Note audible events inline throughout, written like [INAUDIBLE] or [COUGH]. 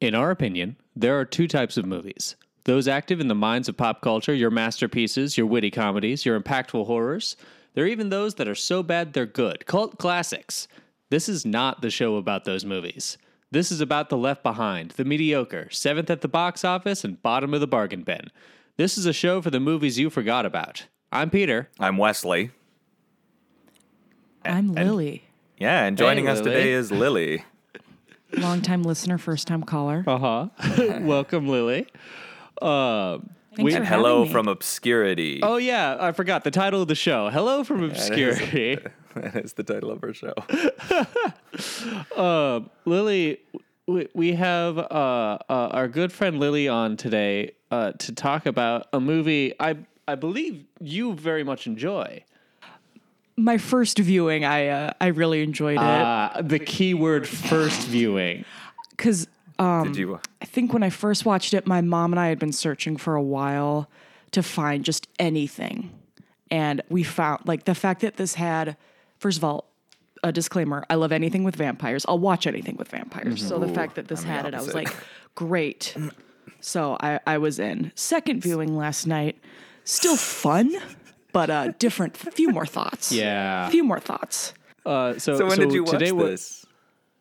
In our opinion, there are two types of movies those active in the minds of pop culture, your masterpieces, your witty comedies, your impactful horrors. There are even those that are so bad they're good, cult classics. This is not the show about those movies. This is about the left behind, the mediocre, seventh at the box office, and bottom of the bargain bin. This is a show for the movies you forgot about. I'm Peter. I'm Wesley. I'm Lily. Yeah, and joining Hey, us Lily. today is Lily. Longtime listener, first time caller. Uh huh. [LAUGHS] Welcome, Lily. Uh, Thanks we- for And having hello me. from obscurity. oh yeah, I forgot the title of the show. Hello from obscurity. [LAUGHS] that is the title of our show. [LAUGHS] Lily, we, we have uh, uh, our good friend Lily on today uh, to talk about a movie I I believe you very much enjoy. My first viewing, I uh, I really enjoyed it Uh, the keyword first viewing. [LAUGHS] because um, Did you? I think when I first watched it, my mom and I had been searching for a while to find just anything, and we found like the fact that this had, first of all. A disclaimer: I love anything with vampires. I'll watch anything with vampires. So the fact that this I'm had it, I was like, great. So I, I was in. Second viewing last night, still fun, but uh, different. Few more thoughts. Yeah. A few more thoughts. Uh, so So when did you watch today we- this?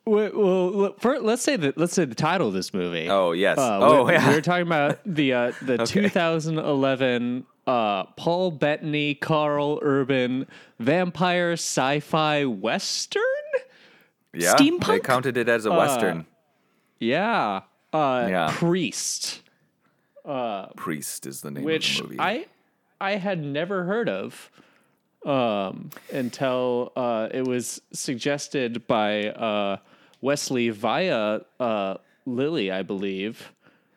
we- well, look, for, let's say that let's say the title of this movie. Oh yes. Uh, oh we, yeah. we were talking about the uh, the [LAUGHS] 2011 uh, Paul Bettany, Karl Urban vampire sci-fi western. yeah. They counted it as a western. Yeah, uh, Yeah. Priest, Priest is the name which of the movie. I I had never heard of um, until uh, it was suggested by uh, Wesley via uh, Lily, I believe.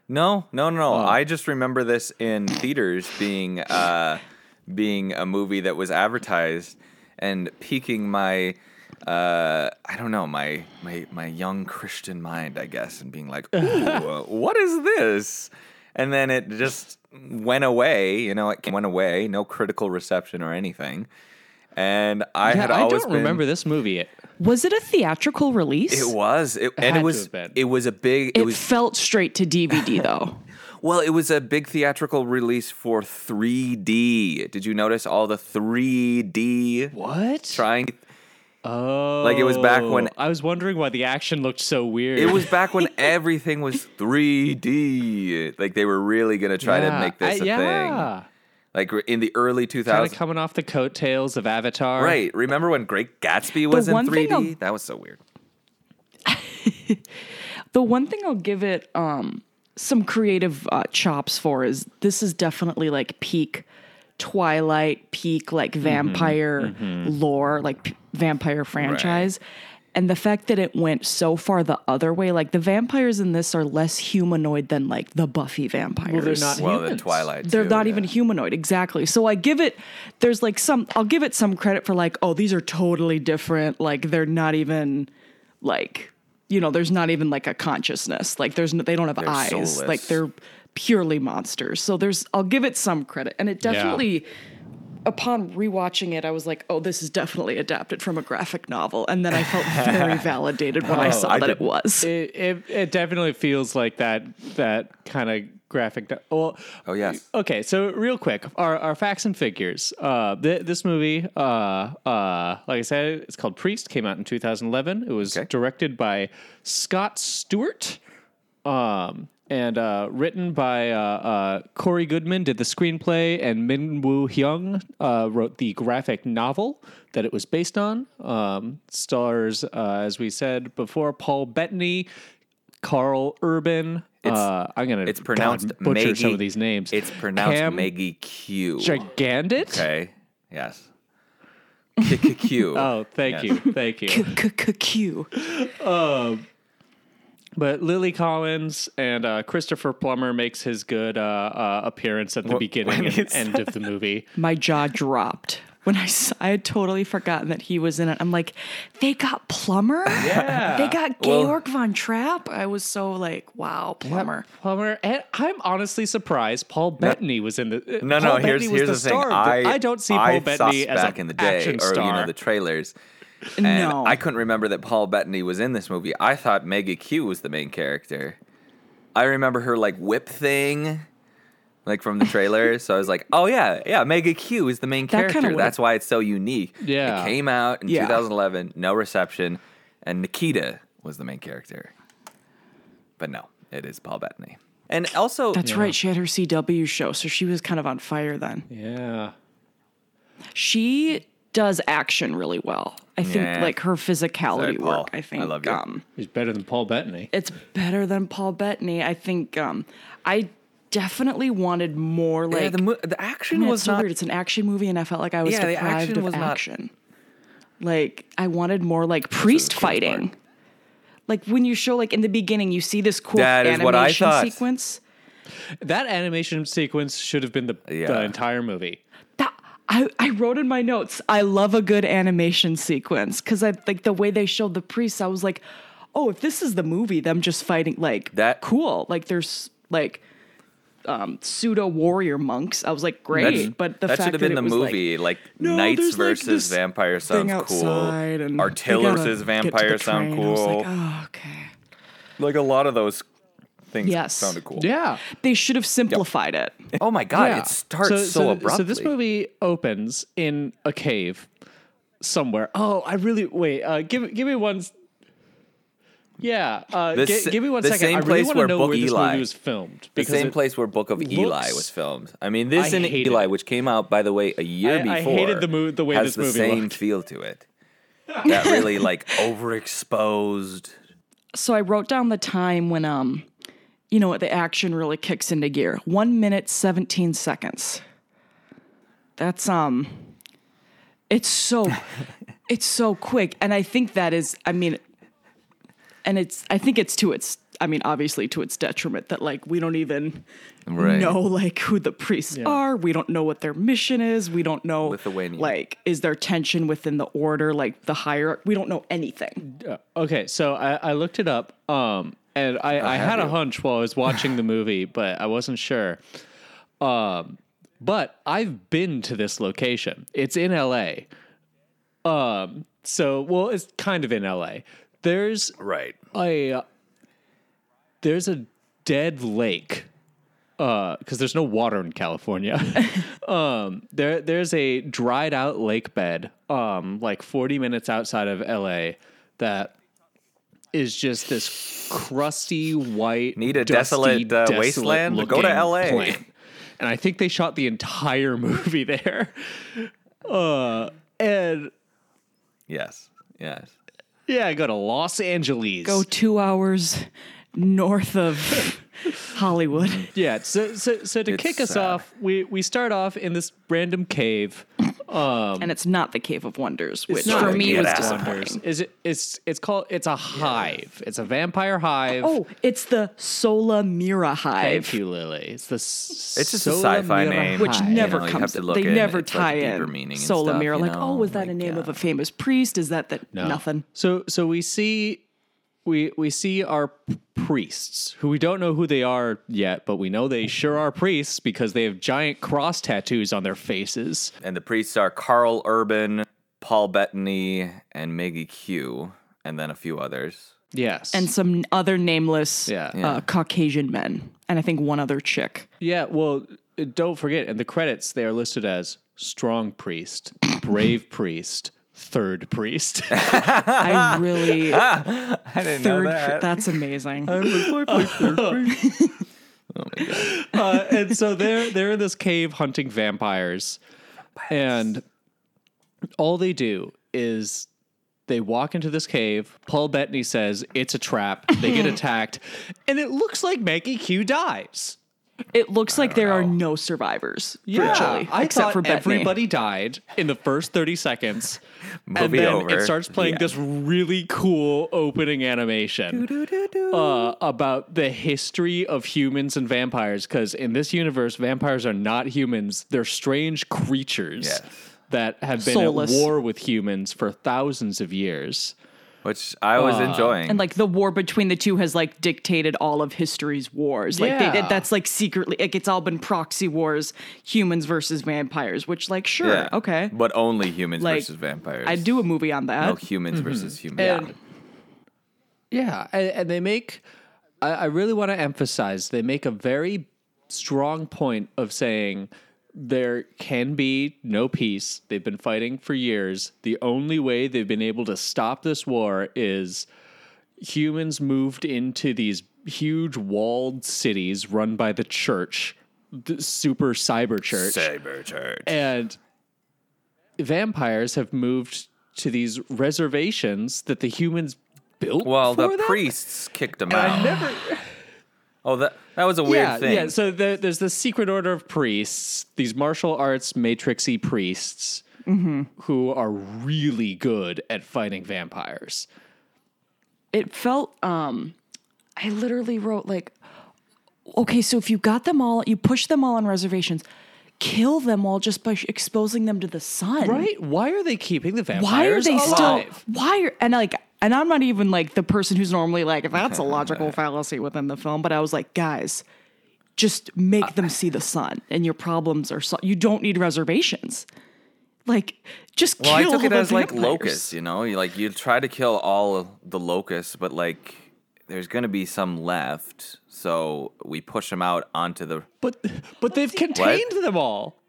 No, no, no. Oh. I just remember this in theaters being uh, being a movie that was advertised and piquing my uh, I don't know my my my young Christian mind, I guess, and being like, [LAUGHS] "Ooh, uh, what is this?" And then it just went away. You know, it went away. No critical reception or anything. And I Yeah, had I always don't been, remember this movie. Was it a theatrical release? It was, it, and had it to was, have been. it was a big. It, It was felt straight to DVD [LAUGHS] though. Well, it was a big theatrical release for 3D. Did you notice all the 3D What? trying? Oh, Like, it was back when- I was wondering why the action looked so weird. It was back when [LAUGHS] everything was 3D. Like they were really gonna try to make this I- a yeah. thing. Like in the early Kind 2000s. of coming off the coattails of Avatar. Right. Remember when Great Gatsby was in 3D? I'll- That was so weird. [LAUGHS] the one thing I'll give it um, some creative uh, chops for is this is definitely like peak Twilight, peak like Mm-hmm, vampire lore, like p- vampire franchise. And the fact that it went so far the other way, like the vampires in this are less humanoid than like the Buffy vampires. Well, they're not Well, the humans. Twilight. They're too, not yeah. even humanoid, exactly. So I give it there's like some I'll give it some credit for like, oh, these are totally different. Like they're not even like you know, there's not even like a consciousness. Like there's no, they don't have They're eyes. soulless. Like they're purely monsters. So there's I'll give it some credit. And it definitely upon rewatching it, I was like, oh, this is definitely adapted from a graphic novel. And then I felt [LAUGHS] very validated when I Oh, saw I that did- it was. It, it it definitely feels like that that kind of graphic. no- Well, Oh yes. okay. So real quick, our, our facts and figures. Uh, th- this movie, uh, uh, like I said, it's called Priest. Came out in 2011. It was Okay. directed by Scott Stewart. Um, and uh, written by uh, uh, Cory Goodman, did the screenplay, and Min Woo Hyung uh, wrote the graphic novel that it was based on. Um, stars, uh, as we said before, Paul Bettany, Karl Urban. uh, I'm gonna It's pronounced God, butcher some of these names. It's pronounced Cam Maggie Q. Gigandet. Okay. Yes. Q. [LAUGHS] Oh, thank Yes. you, thank you. Q. But Lily Collins and uh, Christopher Plummer makes his good uh, uh, appearance at the beginning and end of the movie. [LAUGHS] my jaw dropped when I saw, I had totally forgotten that he was in it. I'm like, they got Plummer. Yeah. They got Well- Georg von Trapp. I was so like, wow, Plumber. Plummer, and I'm honestly surprised Paul Bettany was in the. uh, No, Paul no. Here's Bettany was here's the, thing. star. I I don't see I Paul Bettany as back an in the day, action or star. you know the trailers. And No. I couldn't remember that Paul Bettany was in this movie. I thought Maggie Q was the main character. I remember her like whip thing, like from the trailer. [LAUGHS] so I was like, oh yeah, yeah. Maggie Q is the main That character. That's why it's so unique. Yeah. it came out in Yeah. 2011, no reception, and Nikita was the main character. But no, it is Paul Bettany. And also, That's right. She had her CW show, so she was kind of on fire then. Yeah. She does action really well. I think Yeah. like her Sorry, physicality Paul. work. I think I love you. um, He's better than Paul Bettany. it's better than Paul Bettany. I think um, I definitely wanted more like yeah, the mo- the I action mean, was it's so not. weird. It's an action movie, and I felt like I was Yeah, the deprived action of was not- action. Like I wanted more like priest coolest part. fighting. Like when you show like in the beginning, you see this cool That is animation what I thought. sequence. That animation sequence should have been the, the entire movie. That I, I wrote in my notes. I love a good animation sequence because I like the way they showed the priests. I was like, oh, if this is the movie, them just fighting like That- cool. Like there's like um, pseudo warrior monks. I was like, great. That's- but the that fact should have that been it the was, like, movie, like, No, knights there's, like, versus this vampire sounds cool. outside and they Artillus' gotta get to the vampire sound train. I was cool. like, oh, okay. Like a lot of those things Yes. sounded cool. Yeah. They should have simplified it. Oh my god, yeah. it starts so, abruptly. So this movie opens in a cave somewhere. Oh, I really wait. Uh, give give me one. Yeah, uh, The gi- s- give me one the second. same I really place want to where know Book where this Eli- movie was filmed the same place where Book of Eli looks- was filmed. I mean, this I and Eli, it. which came out by the way a year I- I hated the mo- the way has this the movie same looked. feel to it. [LAUGHS] That really like overexposed. so I wrote down the time when um you know what? the action really kicks into gear. 1 minute 17 seconds. That's um it's so [LAUGHS] it's so quick and I think that is I mean and it's I think it's to its I mean obviously to its detriment that like we don't even Right. know like who the priests are. We don't know what their mission is. We don't know Lithuanian. like is there tension within the order like the hierarchy. We don't know anything. Uh, okay, so I, I looked it up, um, and I, I had a hunch while I was watching the movie, [LAUGHS] but I wasn't sure. Um, but I've been to this location. It's in L.A. Um, so well, it's kind of in L.A. There's Right. a uh, there's a dead lake because there's no water in California. [LAUGHS] [LAUGHS] um, there there's a dried out lake bed, um, like 40 minutes outside of LA, that is just this crusty white, Need a dusty, desolate, uh, wasteland? Go to LA. plain. And I think they shot the entire [LAUGHS] movie there. Uh, and Yes. Yes. yeah, go to Los Angeles. Go 2 hours north of [LAUGHS] Hollywood. [LAUGHS] Yeah, so so so to It's kick us sad. off, we we start off in this random cave. and it's not the Cave of Wonders, which not for the me Cave was of disappointing. Is it? It's it's called. It's a hive. It's a vampire hive. Oh, it's the Sola Mira Hive, thank you, Lily. It's the. It's just a sci-fi name. which You never know, you comes. have to look they in, never it's like tie deeper in meaning and Sola stuff, Mira. you Like, know, oh, was that a like, name of uh, a famous priest? Is that that nothing? So so we see. We, we see our p- priests who we don't know who they are yet, but we know they sure are priests because they have giant cross tattoos on their faces. And the priests are Karl Urban, Paul Bettany, and Maggie Q, and then a few others. Yes, And some other nameless Yeah. Uh, Caucasian men, and I think one other chick. Yeah, well, uh, don't forget in the credits they are listed as strong priest, brave priest, third priest. [LAUGHS] I really [LAUGHS] I didn't third. That's amazing. [LAUGHS] uh, and so they're they're in this cave hunting vampires, and all they do is they walk into this cave. Paul Bettany says it's a trap. They get attacked, and it looks like Maggie Q dies. It looks like there are no survivors, virtually, I except thought for Bettany. everybody died in the first thirty seconds. [LAUGHS] and then over. it starts playing Yeah. this really cool opening animation uh, about the history of humans and vampires. Because in this universe, vampires are not humans; they're strange creatures Yes. that have been Soulless. at war with humans for thousands of years. Which I was Uh, enjoying. and like the war between the two has like dictated all of history's wars. Like they, Yeah. that's like secretly like it's all been proxy wars, humans versus vampires. Which like sure, yeah. okay, But only humans Like, versus vampires. I'd do a movie on that. no humans versus humans. And yeah, and, and they make I, I really want to emphasize they make a very strong point of saying there can be no peace. They've been fighting for years. The only way they've been able to stop this war is humans moved into these huge walled cities run by the church, the super cyber church. Cyber church. And vampires have moved to these reservations that the humans built. Well, the them? priests kicked them I out. never. [LAUGHS] Oh, that that was a weird yeah, thing. yeah. So the, there's the secret order of priests, these martial arts matrixy priests Mm-hmm. who are really good at fighting vampires. it felt um i literally wrote like okay so if you got them all you push them all on reservations kill them all just by sh- exposing them to the sun Right? Why are they keeping the vampires why are they still alive? why are and like and i'm not even like the person who's normally like that's a logical fallacy within the film but i was like guys just make them see the sun and your problems are so you don't need reservations like just well, I kill took it the as like locusts, you know, like you try to kill all the locusts, but like there's gonna be some left, so we push them out onto the. But but they've contained them all.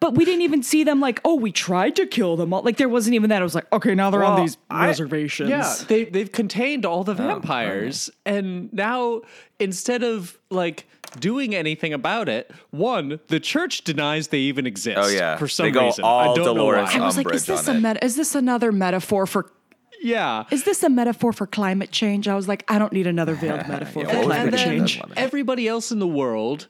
But we didn't even see them like, oh, we tried to kill them all. Like there wasn't even that. I was like, okay, now they're on these I- reservations. Yeah, they they've contained all Oh, the vampires, and now instead of like doing anything about it, one the church denies they even exist. Oh, yeah. for some They go reason. all I don't Dolores know I was like, is this a it. meta- is this another metaphor for Yeah, is this a metaphor for climate change? I was like, I don't need another veiled metaphor [LAUGHS] Yeah, for climate change. Everybody else in the world,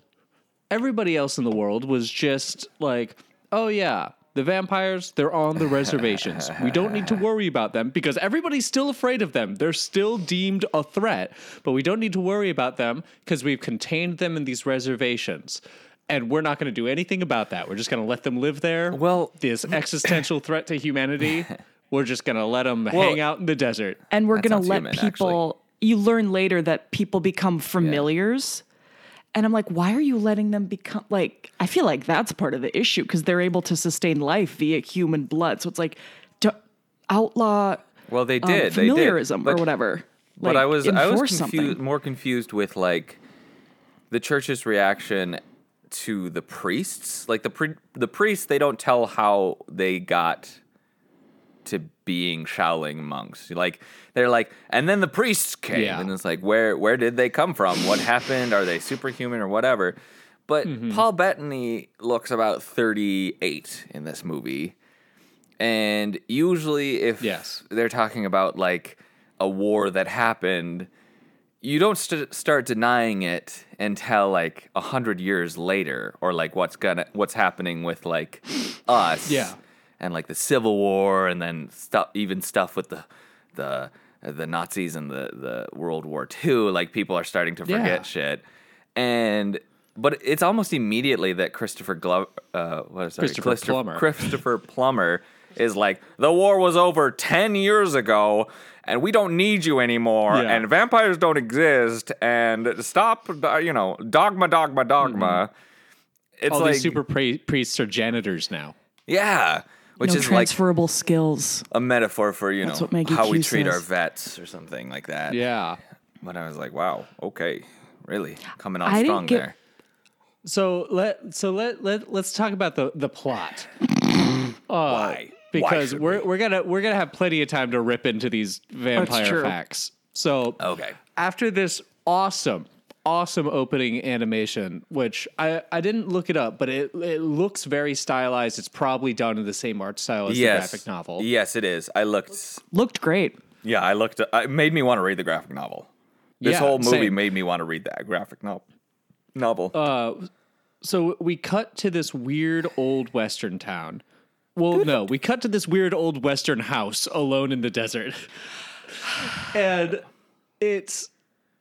everybody else in the world was just like, oh yeah, the vampires, they're on the reservations. we don't need to [LAUGHS] worry about them because everybody's still afraid of them. They're still deemed a threat, but we don't need to worry about them because we've contained them in these reservations. And we're not going to do anything about that. We're just going to let them live there. Well- this [LAUGHS] existential threat to humanity, [LAUGHS] we're just going to let them hang out in the desert. And we're gonna let human, people. You learn later that people become familiars. And I'm like, why are you letting them become like? I feel like that's part of the issue because they're able to sustain life via human blood. So it's like to outlaw Well, they um, did. they did. familiarism or whatever. But Like, I was I was confused, more confused with like the church's reaction to the priests. Like the pri- the priests, they don't tell how they got to being Shaolin monks. Like they're like, and then the priests came, Yeah. and it's like, where where did they come from? What happened? Are they superhuman or whatever? But Mm-hmm. Paul Bettany looks about thirty eight in this movie. And usually, if Yes. they're talking about like a war that happened, you don't st- start denying it until like a hundred years later, or like what's gonna what's happening with like us, Yeah. And like the Civil War, and then stuff, even stuff with the the the Nazis and the the World War II. Like people are starting to forget Yeah. shit, and but it's almost immediately that Christopher Glover, uh, what is that? Christopher Plummer. Christopher Plummer is like the war was over 10 years ago and we don't need you anymore Yeah. and vampires don't exist and stop you know dogma dogma dogma it's All like these super pra- priests are janitors now. yeah which no is like transferable skills. a metaphor for you That's know what Maggie how we Q treat our vets or something like that Yeah. but i was like wow okay really coming on I strong get- there So let so let let let's talk about the the plot. [LAUGHS] Uh, why because should we're we? we? are gonna we're gonna have plenty of time to rip into these vampire facts. So okay after this awesome awesome opening animation, which I I didn't look it up, but it it looks very stylized. It's probably done in the same art style as yes the graphic novel. yes it is i looked Looked great. Yeah, I looked. Uh, it made me want to read the graphic novel. This Yeah, whole movie same. made me want to read that graphic novel. Novel. So we cut to this weird old western town. Well, no, we cut to this weird old western house alone in the desert. [SIGHS] and it's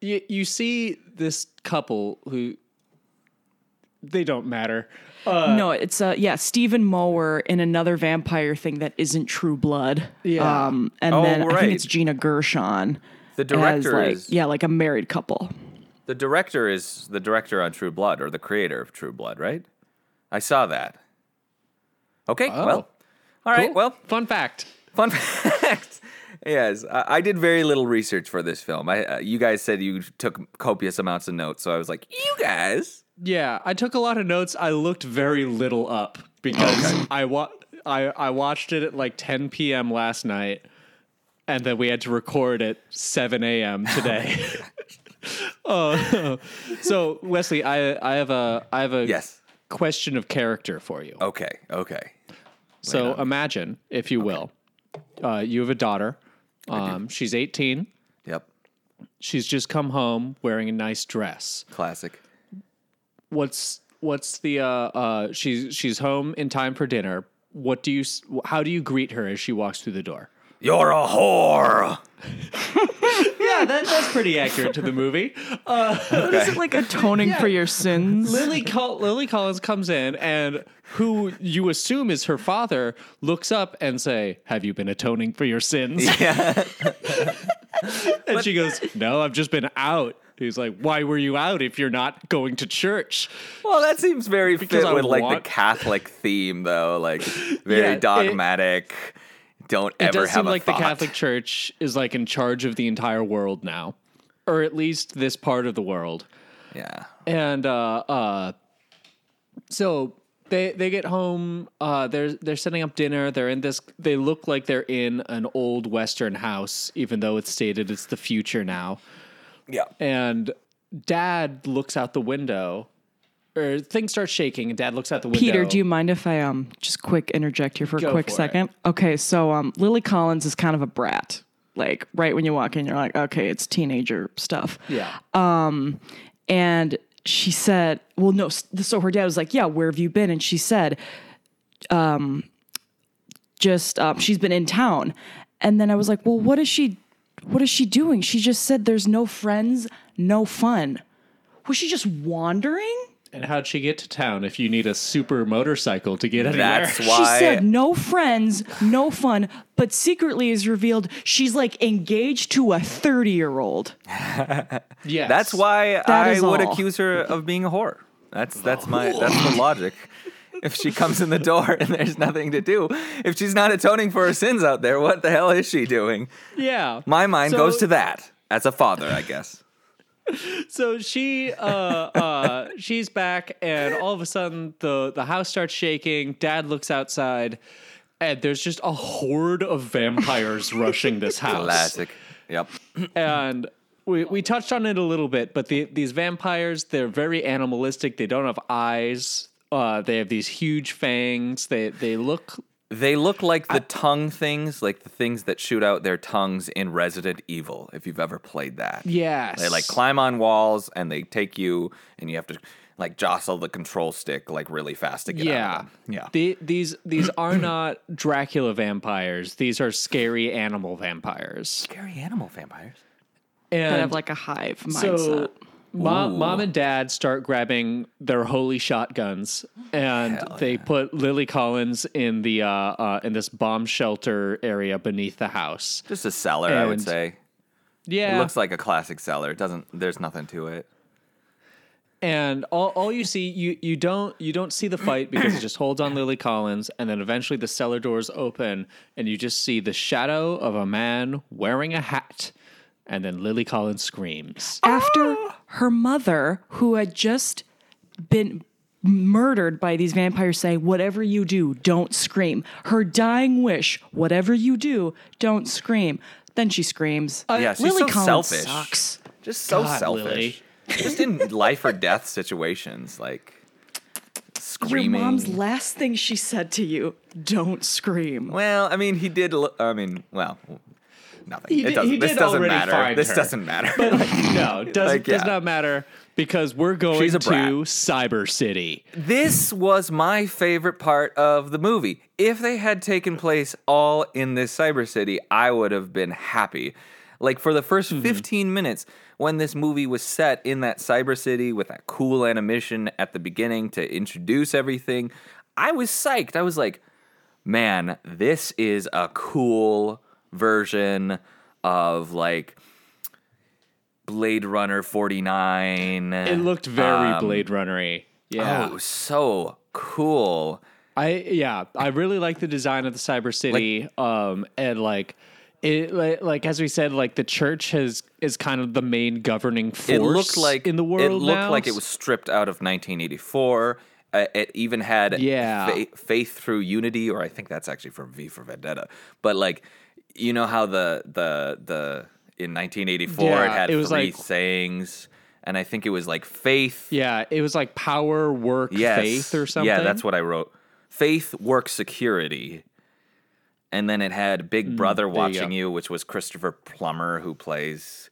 you, you see this couple who they don't matter. no, it's uh yeah, Stephen Moyer in another vampire thing that isn't True Blood. Yeah. Um and Oh, then I think it's Gina Gershon. the as, director like, is yeah, like a married couple. the director is the director on True Blood or the creator of True Blood, right? I saw that. Okay, well, all right, Cool. well, fun fact. fun [LAUGHS] fact. Yes, I, I did very little research for this film. I, uh, you guys said you took copious amounts of notes, so I was like, you guys. Yeah, I took a lot of notes. I looked very little up because I wa- I I watched it at like 10 p.m. last night, and then we had to record at 7 a.m. today. uh, [LAUGHS] [LAUGHS] so Wesley, I I have a I have a Yes. question of character for you. Okay. Okay. so imagine, if you will, uh, you have a daughter. Um, she's 18. Yep. She's just come home wearing a nice dress. Classic. what's what's the uh uh she's she's home in time for dinner what do you how do you greet her as she walks through the door You're a whore. [LAUGHS] yeah that, that's pretty accurate to the movie uh, What is it like atoning for your sins? lily Col- lily collins comes in and who you assume is her father looks up and say have you been atoning for your sins [LAUGHS] Yeah. and she goes no i've just been out he's like why were you out if you're not going to church Well, that seems very Because fit I with like want- the Catholic theme, though. Like very Yeah, it- dogmatic. Don't it ever does have seem like thought. the Catholic Church is like in charge of the entire world now, or at least this part of the world. Yeah. And uh, uh, so they they get home. Uh, they're they're setting up dinner. They're in this. They look like they're in an old Western house, even though it's stated it's the future now. Yeah. And Dad looks out the window, or things start shaking, and Dad looks out the window. Peter, do you mind if I um just quick interject here for a Go quick for it. second? Okay, so um Lily Collins is kind of a brat. Like right when you walk in, you're like, okay, it's teenager stuff. Yeah. Um, And she said, well, no. So her dad was like, yeah, where have you been? And she said, um, just um, she's been in town. And then I was like, well, what is she? What is she doing? She just said there's no friends, no fun. Was she just wandering? And how'd she get to town if you need a super motorcycle to get anywhere? That's why. [LAUGHS] She said no friends, no fun, but secretly is revealed she's like engaged to a 30 year old. [LAUGHS] Yes. That's why That I would all. accuse her of being a whore. That's that's my [LAUGHS] that's the logic. If she comes in the door and there's nothing to do, if she's not atoning for her sins out there, what the hell is she doing? Yeah. My mind So- goes to that as a father, I guess. [LAUGHS] So she uh uh she's back and all of a sudden the the house starts shaking. Dad looks outside and there's just a horde of vampires [LAUGHS] rushing this house. Classic. Yep. And we, we touched on it a little bit, but the, these vampires, they're very animalistic. They don't have eyes. Uh, they have these huge fangs. They they look They look like the tongue things, like the things that shoot out their tongues in Resident Evil, if you've ever played that. yes. They like climb on walls and they take you and you have to like jostle the control stick like really fast to get out Yeah. of them. Yeah. The, these these are not Dracula vampires. These are scary animal vampires. Scary animal vampires. And Kind of like a hive so mindset. Mom, mom and dad start grabbing their holy shotguns and they put Lily Collins in the uh, uh, in this bomb shelter area beneath the house. Just a cellar, I would say. Yeah. It looks like a classic cellar. It doesn't there's nothing to it. and all, all you see you you don't you don't see the fight because it just holds on Lily Collins and then eventually the cellar doors open and you just see the shadow of a man wearing a hat and then Lily Collins screams. After ah! her mother, who had just been murdered by these vampires, say, Whatever you do, don't scream. Her dying wish, whatever you do, don't scream. Then she screams. Uh, yeah, she's Lily so Collins selfish. sucks. Just so God, selfish. Lily. Just in life or death situations, like screaming. Your mom's last thing she said to you, don't scream. Well, I mean, he did. lo- I mean, well, nothing. He it did- doesn't. he this doesn't already matter. This her. doesn't matter. no, [LAUGHS] it does Like, does yeah. not matter because we're going to. Cyber City. this was my favorite part of the movie. If they had taken place all in this cyber city, I would have been happy. Like for the 1st Mm-hmm. 15 minutes when this movie was set in that cyber city with that cool animation at the beginning to introduce everything, I was psyched. I was like, man, this is a cool version of like Blade Runner 49. It looked very Um, Blade Runnery. Yeah. Oh, it was so cool. I yeah, I really like the design of the Cyber City. um, and like it like, like as we said, like the church has is kind of the main governing force. It looked like in the world. It looked now. like it was stripped out of 1984. Uh, it even had Yeah. fa- faith through unity, or I think that's actually from V for Vendetta. But like, you know how the the the in 1984 it had it was three like- sayings, and I think it was like faith. Yeah, it was like power, work, yes, faith, or something. Yeah, that's what I wrote. Faith, work, security. And then it had Big Brother Mm, there you watching you, which was Christopher Plummer, who plays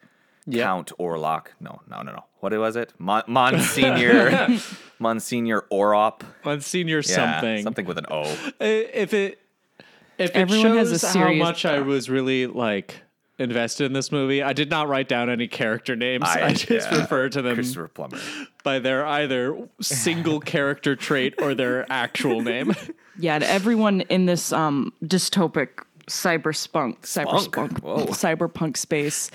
Yep. Count Orlok. No, no, no, no. What was it? Mon- Monsignor, [LAUGHS] Monsignor Orop. Monsignor Yeah, something. something with an O. if it if it Everyone has shows a how serious- much I was really like invested in this movie, I did not write down any character names. I, [LAUGHS] I- just yeah. refer to them Christopher Plummer. by their either single [LAUGHS] character trait or their actual name. [LAUGHS] Yeah, and everyone in this um, dystopic cyberspunk, cyberspunk, cyberpunk space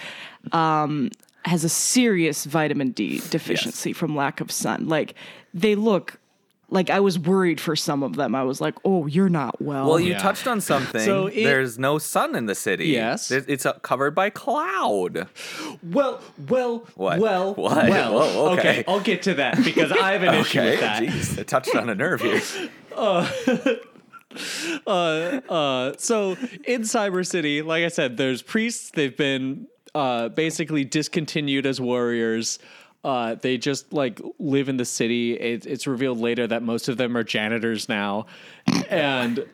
um, has a serious vitamin D deficiency from lack of sun. Like they look like I was worried for some of them. I was like, "Oh, you're not well." Well, you Yeah. touched on something. So it- There's no sun in the city. Yes. It's uh, covered by cloud. well, well, What? well, What? well. Whoa, okay. I'll get to that because I have an [LAUGHS] issue with that. jeez, I touched on a nerve here. [LAUGHS] [LAUGHS] So in Cyber City, like I said, there's priests. They've been uh, basically discontinued as warriors. Uh, they just like live in the city. It, it's revealed later that most of them are janitors now, [LAUGHS] and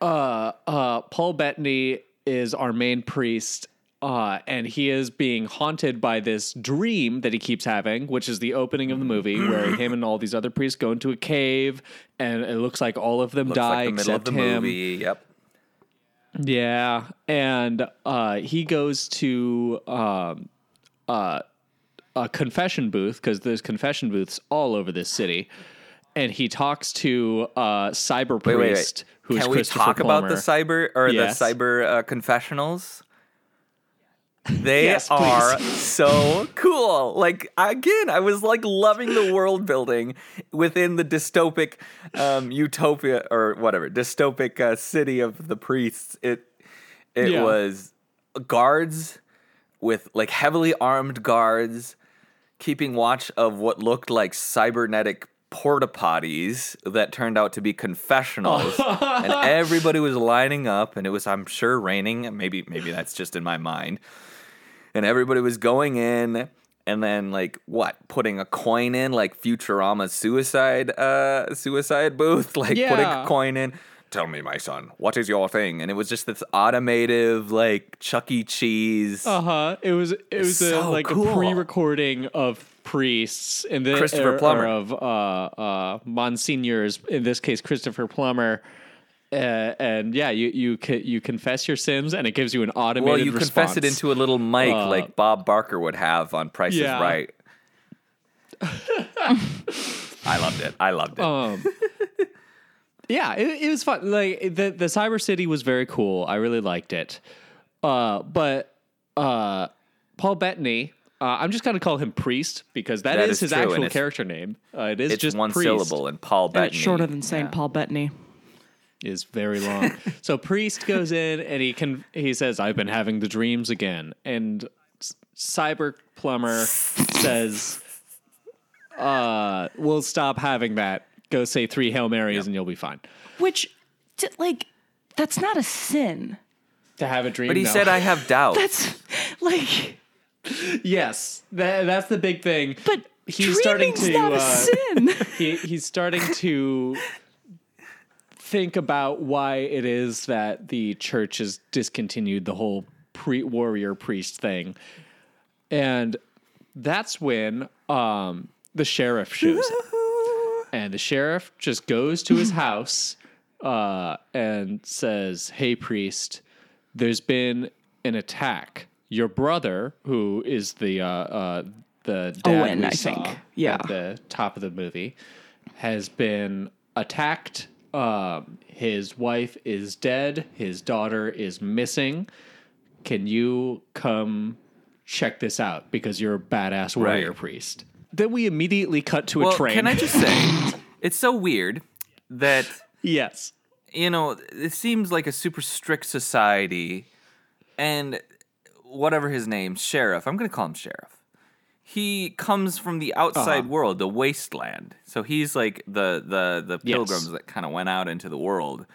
uh, uh, Paul Bettany is our main priest. Uh, and he is being haunted by this dream that he keeps having, which is the opening of the movie, [CLEARS THROAT] where him and all these other priests go into a cave, and it looks like all of them Looks die like the middle of except the him. movie. Yep. Yeah, and uh, he goes to um, uh, a confession booth because there's confession booths all over this city, and he talks to uh, cyber Wait, wait, priest wait. who's Can we Christopher talk about the cyber or Yes. the cyber uh, confessionals? They Yes, are so cool. Like again, I was like loving the world building within the dystopic um, utopia or whatever dystopic uh, city of the priests. It it Yeah. was guards with like heavily armed guards keeping watch of what looked like cybernetic porta potties that turned out to be confessionals. [LAUGHS] And everybody was lining up and it was i'm sure raining. Maybe maybe that's just in my mind. And everybody was going in and then like what putting a coin in like futurama's suicide uh suicide booth? [LAUGHS] Like putting a coin in tell me my son what is your thing and it was just this automative like chuck e cheese Uh huh. It was it was a, so like cool. a pre-recording of priests in the Christopher or- Plummer. or of uh, uh, monsignors. In this case, Christopher Plummer. Uh, and yeah, you you you confess your sins, and it gives you an automated. well you confess it into a little mic Uh, like bob barker would have on price is right [LAUGHS] i loved it i loved it Um, yeah, it, it was fun. Like the the Cyber City was very cool. I really liked it. Uh, but uh, Paul Bettany, uh, I'm just gonna call him Priest because That that is is his true, and actual it's- character name. Uh, it is it's just one Priest. syllable and paul and bettany it's shorter than saying Paul Bettany. is very long. [LAUGHS] so Priest goes in and he can he says, "I've been having the dreams again," and S- Cyber Plumber says, "Uh, we'll stop having that. Go say three Hail Marys and you'll be fine." Which, t- like, that's not a sin. To have a dream, but he No. said i have doubts [LAUGHS] That's like, yes. That, that's the big thing. but he's starting to not a uh, sin. [LAUGHS] [LAUGHS] he, he's starting to think about why it is that the church has discontinued the whole pre warrior priest thing. And that's when um, the sheriff shows up. And the sheriff just goes to his [LAUGHS] house uh, and says, Hey, priest, there's been an attack. Your brother, who is the uh, uh, the dad Owen, we I saw think. Yeah. at the top of the movie, has been attacked. Um, his wife is dead. His daughter is missing. Can you come check this out because you're a badass warrior Right. priest? Then we immediately cut to a train. can i just say [LAUGHS] it's so weird that yes. you know, it seems like a super strict society and whatever his name, sheriff. I'm gonna call him sheriff. He comes from the outside Uh-huh. world, the wasteland. So he's like the the the Yes. pilgrims that kind of went out into the world.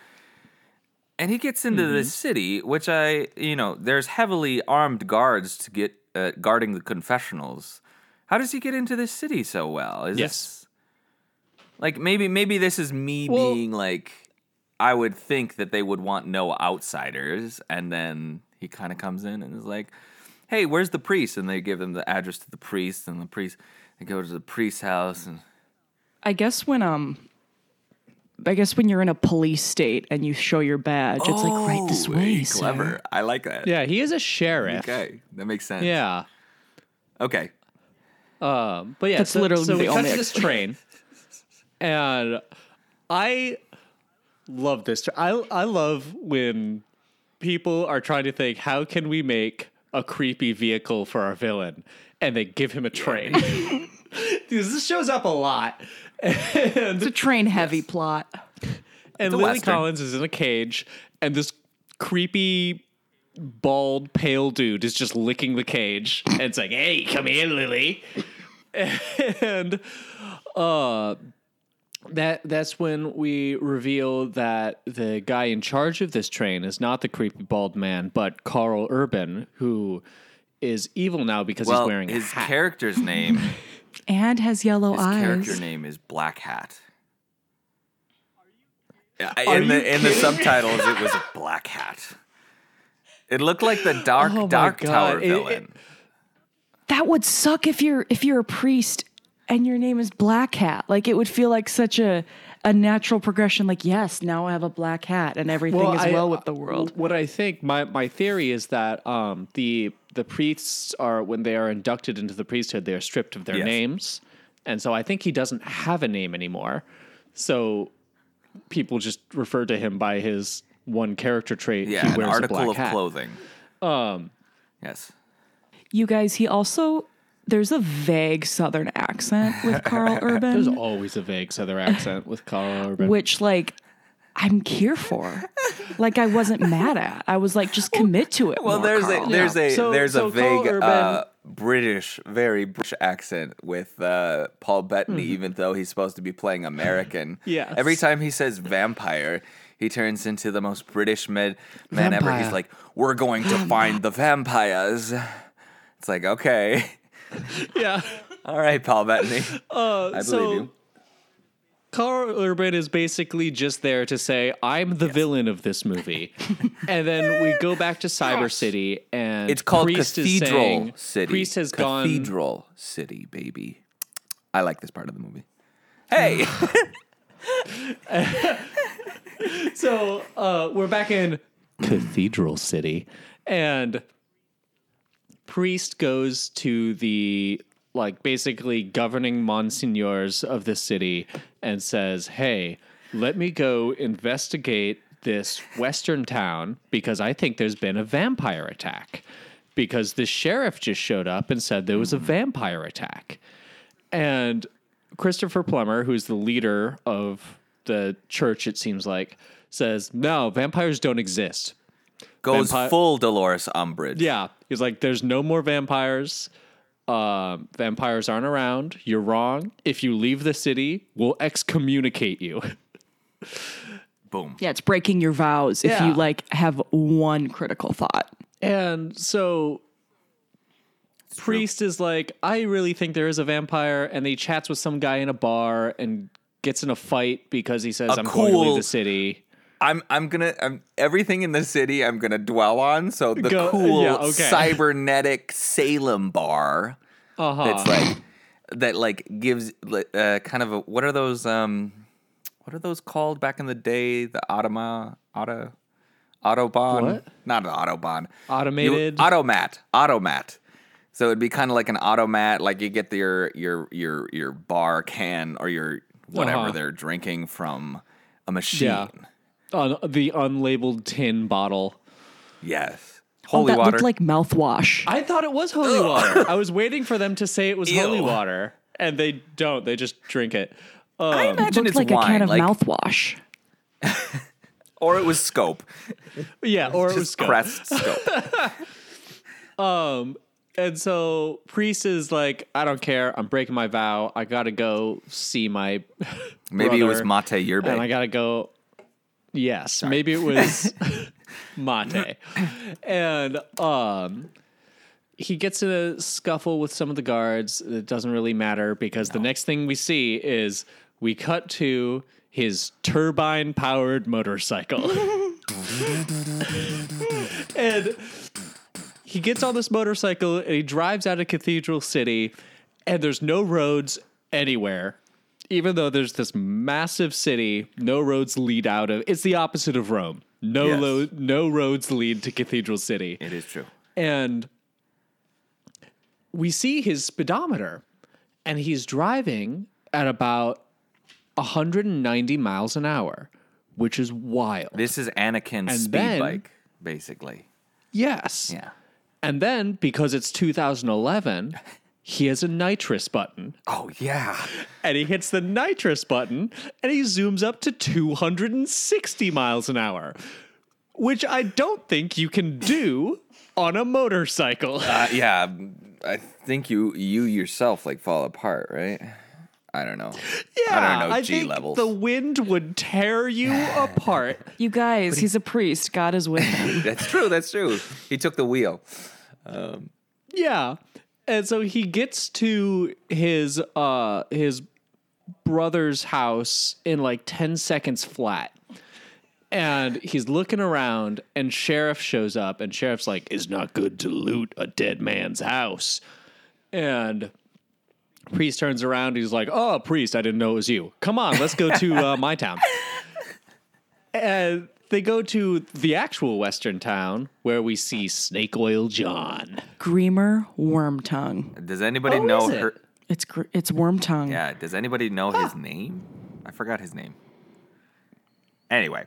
And he gets into Mm-hmm. this city, which I, you know, there's heavily armed guards to get uh, guarding the confessionals. How does he get into this city so well? Is Yes. this like maybe maybe this is me Well- being like I would think that they would want no outsiders, and then he kind of comes in and is like, "Hey, where's the priest?" And they give him the address to the priest, and the priest they go to the priest's house, and I guess when um I guess when you're in a police state and you show your badge, it's like right this Oh, way, sir. clever. I like that. Yeah, he is a sheriff. Okay, that makes sense. Yeah. Okay. Um, but yeah, That's so, literally so the we only catch this train, and I love this. Tra- I I love when people are trying to think how can we make a creepy vehicle for our villain, and they give him a train. Because [LAUGHS] this shows up a lot, It's a train heavy plot. and Lily Western. Collins is in a cage, and this creepy. Bald, pale dude is just licking the cage, and it's like, "Hey, come here, Lily." [LAUGHS] and uh that that's when we reveal that the guy in charge of this train is not the creepy bald man, but Karl Urban, who is evil now because Well, he's wearing a his hat. character's [LAUGHS] name, And has yellow eyes. His character name is Black Hat. Yeah, Are in the in the subtitles, it was Black Hat. It looked like the Dark Oh Dark God. Tower It- it- villain. That would suck if you're if you're a priest and your name is Black Hat. Like it would feel like such a a natural progression. Like yes, now I have a black hat and everything is I- well with the world. What I think my my theory is that um the the priests are when they are inducted into the priesthood, they are stripped of their Yes. names, and so I think he doesn't have a name anymore. So people just refer to him by his one character trait. yeah, he an wears a article black of hat. clothing. Um, yes. You guys, he also there's a vague Southern accent with [LAUGHS] Karl Urban. There's always a vague Southern accent with Karl Urban. which like I'm here for. Like I wasn't mad at. I was like, just commit to it. Well, more, there's Karl. a there's a So- there's so a vague Urban- uh, British, very British accent with uh, Paul Bettany, even though he's supposed to be playing American. [LAUGHS] yeah. Every time he says vampire, he turns into the most British med- man ever. He's like, "We're going to find the vampires." It's like, okay, [LAUGHS] yeah. all right, Paul Bettany, [LAUGHS] uh, I believe so- you. Karl Urban is basically just there to say, I'm the villain of this movie. [LAUGHS] and then we go back to Cyber City and It's called Priest is Cathedral saying- City. Priest has gone Cathedral City, baby. I like this part of the movie. Hey, [LAUGHS] So uh, we're back in Cathedral City, and Priest goes to the like basically governing monsignors of the city and says, "Hey, let me go investigate this western town because I think there's been a vampire attack." Because the sheriff just showed up and said there was a vampire attack. And Christopher Plummer, who's the leader of the church, it seems like, says, No, vampires don't exist. goes Vampire- full Dolores Umbridge. Yeah. He's like, There's no more vampires. Um, vampires aren't around. You're wrong. If you leave the city, we'll excommunicate you. [LAUGHS] Boom. yeah, it's breaking your vows if you like have one critical thought. And so Priest is like, I really think there is a vampire, and he chats with some guy in a bar and gets in a fight because he says, "I'm going to leave the city. I'm I'm gonna I'm, everything in the city I'm gonna dwell on. So the Go- cool yeah, okay. cybernetic Salem bar Uh-huh. that's like that like gives uh, kind of a what are those um what are those called back in the day the automa auto autobahn What? not an autobahn Automated? you, automat automat so it'd be kind of like an automat like you get your your your your bar can or your whatever Uh-huh. they're drinking from a machine Yeah. Un- the unlabeled tin bottle. yes Oh, holy that water looked like mouthwash. I thought it was holy water. I was waiting for them to say it was [LAUGHS] holy water, and they don't. They just drink it. Um, I imagine looked it's like wine a can of like mouthwash. [LAUGHS] or it was Scope. Yeah, or it was Just Scope. Crest Scope. [LAUGHS] And so Priest is like, I don't care. I'm breaking my vow. I gotta go see my. [LAUGHS] Maybe it was Mate Yerbe. And I gotta go. Yes, maybe it was [LAUGHS] [LAUGHS] Mate. And um, he gets in a scuffle with some of the guards. It doesn't really matter because the next thing we see is we cut to his turbine powered motorcycle. and he gets on this motorcycle and he drives out of Cathedral City, and there's no roads anywhere. Even though there's this massive city, no roads lead out of. It's the opposite of Rome. No Yes. lo- no roads lead to Cathedral City. it is true. And we see his speedometer, and he's driving at about 190 miles an hour, which is wild. This is Anakin's And speed then- bike, basically. yes. Yeah. And then because it's 2011, he has a nitrous button. Oh yeah. And he hits the nitrous button and he zooms up to 260 miles an hour, which I don't think you can do on a motorcycle. Uh, yeah. I think you you yourself like fall apart, right? I don't know. yeah, I don't know I G think levels. the wind would tear you [SIGHS] apart. You guys, he's a priest. God is with him. [LAUGHS] That's true. That's true. He took the wheel. Yeah. And so he gets to his uh his brother's house in like 10 seconds flat. And he's looking around and sheriff shows up and sheriff's like it's not good to loot a dead man's house. And priest turns around he's like, "Oh, priest, I didn't know it was you. Come on, let's go to uh, my town." And [LAUGHS] they go to the actual western town where we see Snake Oil John. Grima Wormtongue. Does anybody Oh, know is it? her? It's gr- it's Wormtongue. Yeah. Does anybody know his name? I forgot his name. Anyway,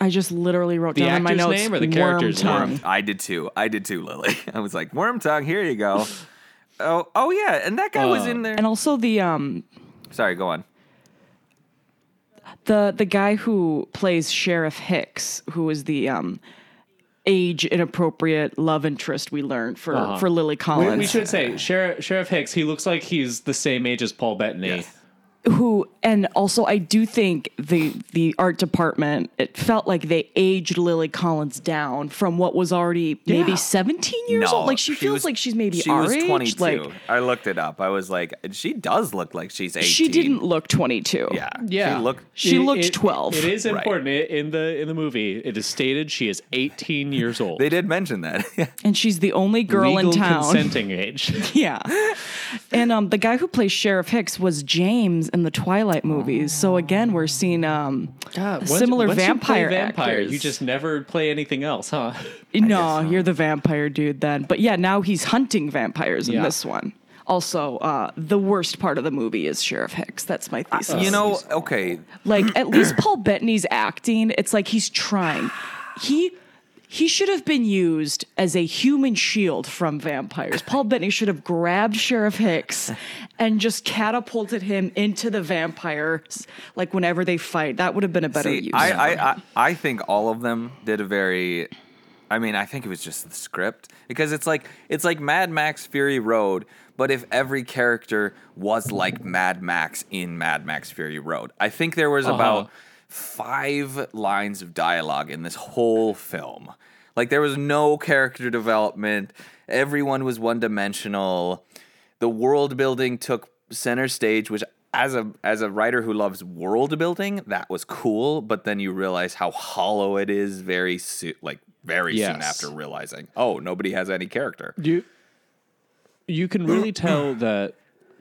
I just literally wrote The down in my actor's notes. name or the character's Wormtongue. name? I did too. I did too, Lily. [LAUGHS] I was like, Worm Tongue. Here you go. [LAUGHS] Oh, oh yeah, and that guy was Oh. in there. And also the um Sorry, go on. the the guy who plays Sheriff Hicks, who is the um age inappropriate love interest we learned for Uh-huh. for Lily We, Collins. we should say Sheriff, Sheriff Hicks. He looks like he's the same age as Paul Bettany. who and also I do think the the art department it felt like they aged Lily Collins down from what was already maybe Yeah. 17 years no, old like she, feels was- like she's maybe she our was age 22. like I looked it up. I was like, she does look like she's 18. she didn't look 22 Yeah, Yeah, She looked. She looked 12. It is important I- in the in the movie. It is stated she is 18 years old. They did mention that. [LAUGHS] and she's the only girl Legal in town consenting age. [LAUGHS] yeah and um the guy who plays Sheriff Hicks was James in the Twilight movies so again we're seeing um similar Once you play vampire vampire. actors. You just never play anything else, huh? [LAUGHS] No, you're the vampire dude then. But yeah, now he's hunting vampires in Yeah. this one. Also, uh, the worst part of the movie is Sheriff Hicks. That's my thesis. you know, okay. like at least Paul Bettany's acting, it's like he's trying. He he should have been used as a human shield from vampires. Paul Bettany should have grabbed Sheriff Hicks and just catapulted him into the vampires like whenever they fight. That would have been a better See, use. I, I. I, I think all of them did a very. I mean, I think it was just the script because it's like it's like Mad Max Fury Road, but if every character was like Mad Max in Mad Max Fury Road, I think there was uh-huh. about five lines of dialogue in this whole film. Like there was no character development. Everyone was one dimensional. The world building took center stage, which as a as a writer who loves world building, that was cool. But then you realize how hollow it is very soon, like very soon after realizing, oh, nobody has any character. You you can really [CLEARS THROAT] tell that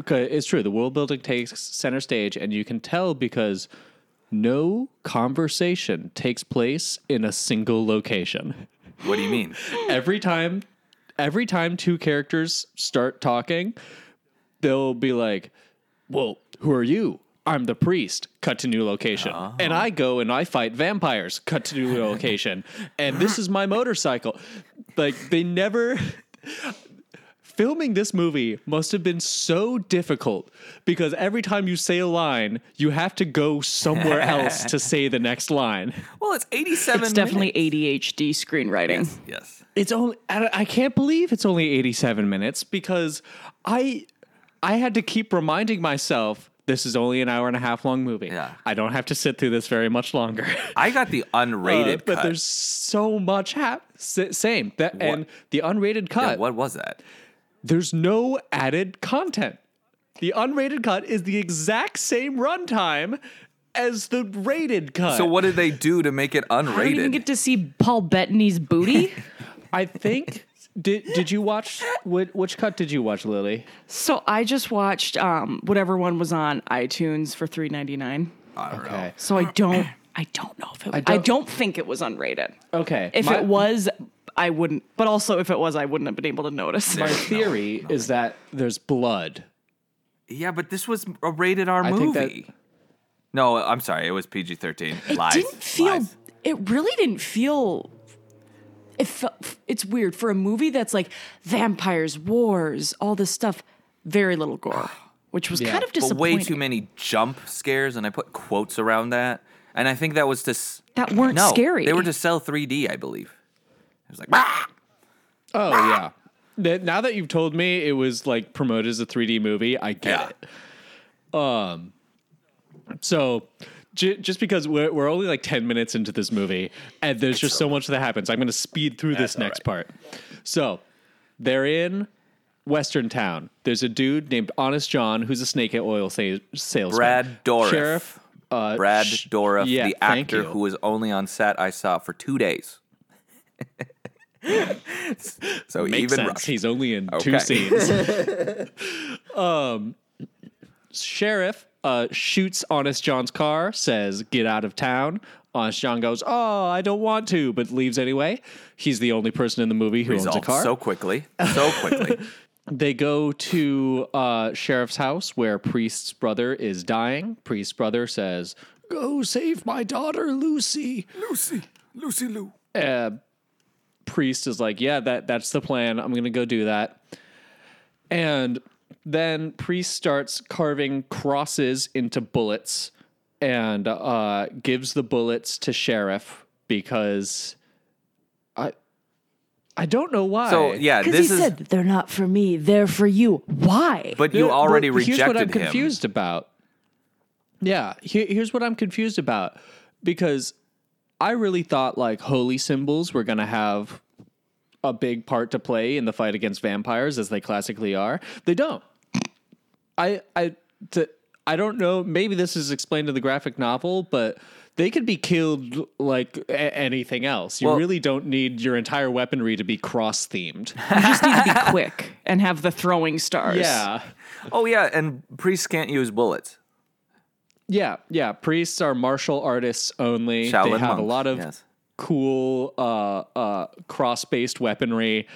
it's true. The world building takes center stage, and you can tell because no conversation takes place in a single location. What do you mean? Every time, every time two characters start talking, they'll be like, "Well, who are you?" I'm the priest. Cut to new location. Ah. And I go and I fight vampires. Cut to new location. And this is my motorcycle. Like they never filming this movie must have been so difficult because every time you say a line, you have to go somewhere [LAUGHS] else to say the next line. Well, it's 87 It's definitely minutes. ADHD screenwriting. Yes. It's only I I can't believe it's only 87 minutes because I I had to keep reminding myself this is only an hour and a half long movie. Yeah. I don't have to sit through this very much longer. [LAUGHS] I got the unrated Uh, but cut. there's so much hap- s- same that and the unrated cut Yeah, what was that? There's no added content. The unrated cut is the exact same runtime as the rated cut. So what did they do to make it unrated? I didn't even get to see Paul Bettany's booty. [LAUGHS] I think did did you watch which, which cut did you watch, Lily? so I just watched um, whatever one was on iTunes for three ninety nine. I don't know. Okay. So I don't I don't know if it I don't- don't, think it was unrated. Okay. If my, it was, I wouldn't. But also, if it was, I wouldn't have been able to notice. my [LAUGHS] theory is that there's blood. Yeah, but this was a rated R I think that- movie. No, I'm sorry. It was PG 13. It Lies. didn't feel. Lies. It really didn't feel. It felt. It's weird for a movie that's like vampires, wars, all this stuff. Very little gore, [SIGHS] which was Yeah, kind of But disappointing. way too many jump scares, and I put quotes around that. And I think that was to. s- That weren't no, scary. They were to sell 3D, I believe. Was like, "Ah!" Oh yeah. Now that you've told me it was like promoted as a 3D movie, I get Yeah. it. Um, so j- just because we're, we're only like 10 minutes into this movie and there's just so much that happens, I'm going to speed through this That's all next part. So they're in Western Town. There's a dude named Honest John who's a snake oil sa- salesman. Brad Dourif. Sheriff. Uh, Brad sh- Dourif, yeah, the actor who was only on set I saw for two days. [LAUGHS] [LAUGHS] so Makes even sense. Rush. He's only in Okay. two scenes. [LAUGHS] um, sheriff uh, shoots Honest John's car, says, "Get out of town." Honest John goes, "Oh, I don't want to," but leaves anyway. He's the only person in the movie who owns a car. so quickly, so quickly. [LAUGHS] they go to uh, sheriff's house where Priest's brother is dying. Priest's brother says, "Go save my daughter, Lucy." Lucy, Lucy Lou. uh, priest is like, "Yeah, that that's the plan. I'm gonna go do that." And then priest starts carving crosses into bullets and uh, gives the bullets to sheriff because I I don't know why. So yeah, Because this he is. said they're not for me, they're for you. Why? but you already but rejected Here's what I'm him. confused about. Yeah, here, here's what I'm confused about because I really thought like holy symbols were going to have a big part to play in the fight against vampires as they classically are. They don't. I I to, I don't know. Maybe this is explained in the graphic novel, but they could be killed like a- anything else. You Well- really don't need your entire weaponry to be cross themed. [LAUGHS] you just need to be quick and have the throwing stars. yeah. Oh yeah, and priests can't use bullets. Yeah, yeah. Priests are martial artists only. Shaolin they have a lot of yes. cool uh, uh, cross-based weaponry.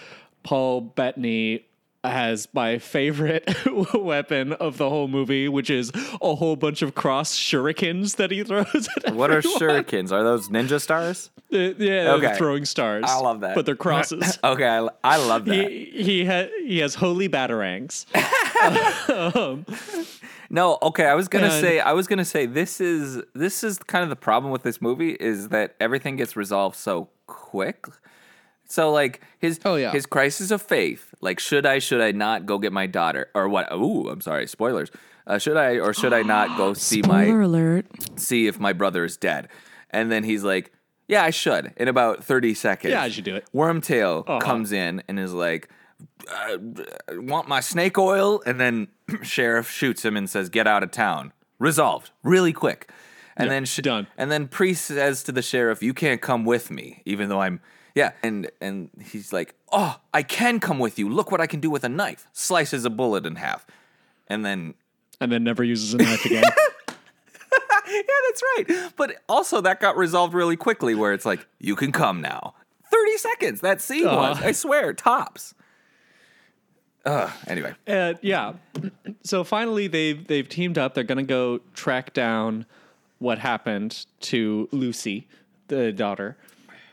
Paul Bettany has my favorite [LAUGHS] weapon of the whole movie, which is a whole bunch of cross shurikens that he [LAUGHS] throws at What are shurikens? Are those ninja stars? Uh, yeah, Okay. throwing stars. I love that. but they're crosses. [LAUGHS] Okay, I, I love that. he he, ha- he has holy batarangs. No, okay. I was gonna And- say I was gonna say this is this is kind of the problem with this movie is that everything gets resolved so quick. So like his Oh, yeah. his crisis of faith, like should I should I not go get my daughter or what? Ooh, I'm sorry, spoilers. Uh, should I or should I not go see my alert. see if my brother is dead? And then he's like, "Yeah, I should." In about 30 seconds. Yeah, I should do it. Wormtail comes in and is like, uh, "Want my snake oil?" And then [CLEARS THROAT] sheriff shoots him and says, "Get out of town." Resolved really quick. And Yeah, then sh- done. And then priest says to the sheriff, "You can't come with me, even though I'm." Yeah, and and he's like, "Oh, I can come with you. Look what I can do with a knife." Slices a bullet in half, and then and then never uses a knife again. [LAUGHS] yeah, that's right. But also that got resolved really quickly where it's like, you can come now. 30 seconds. That scene was. I swear, tops. Ugh, anyway. Uh, yeah. So finally, they've they've teamed up. They're gonna go track down what happened to Lucy, the daughter,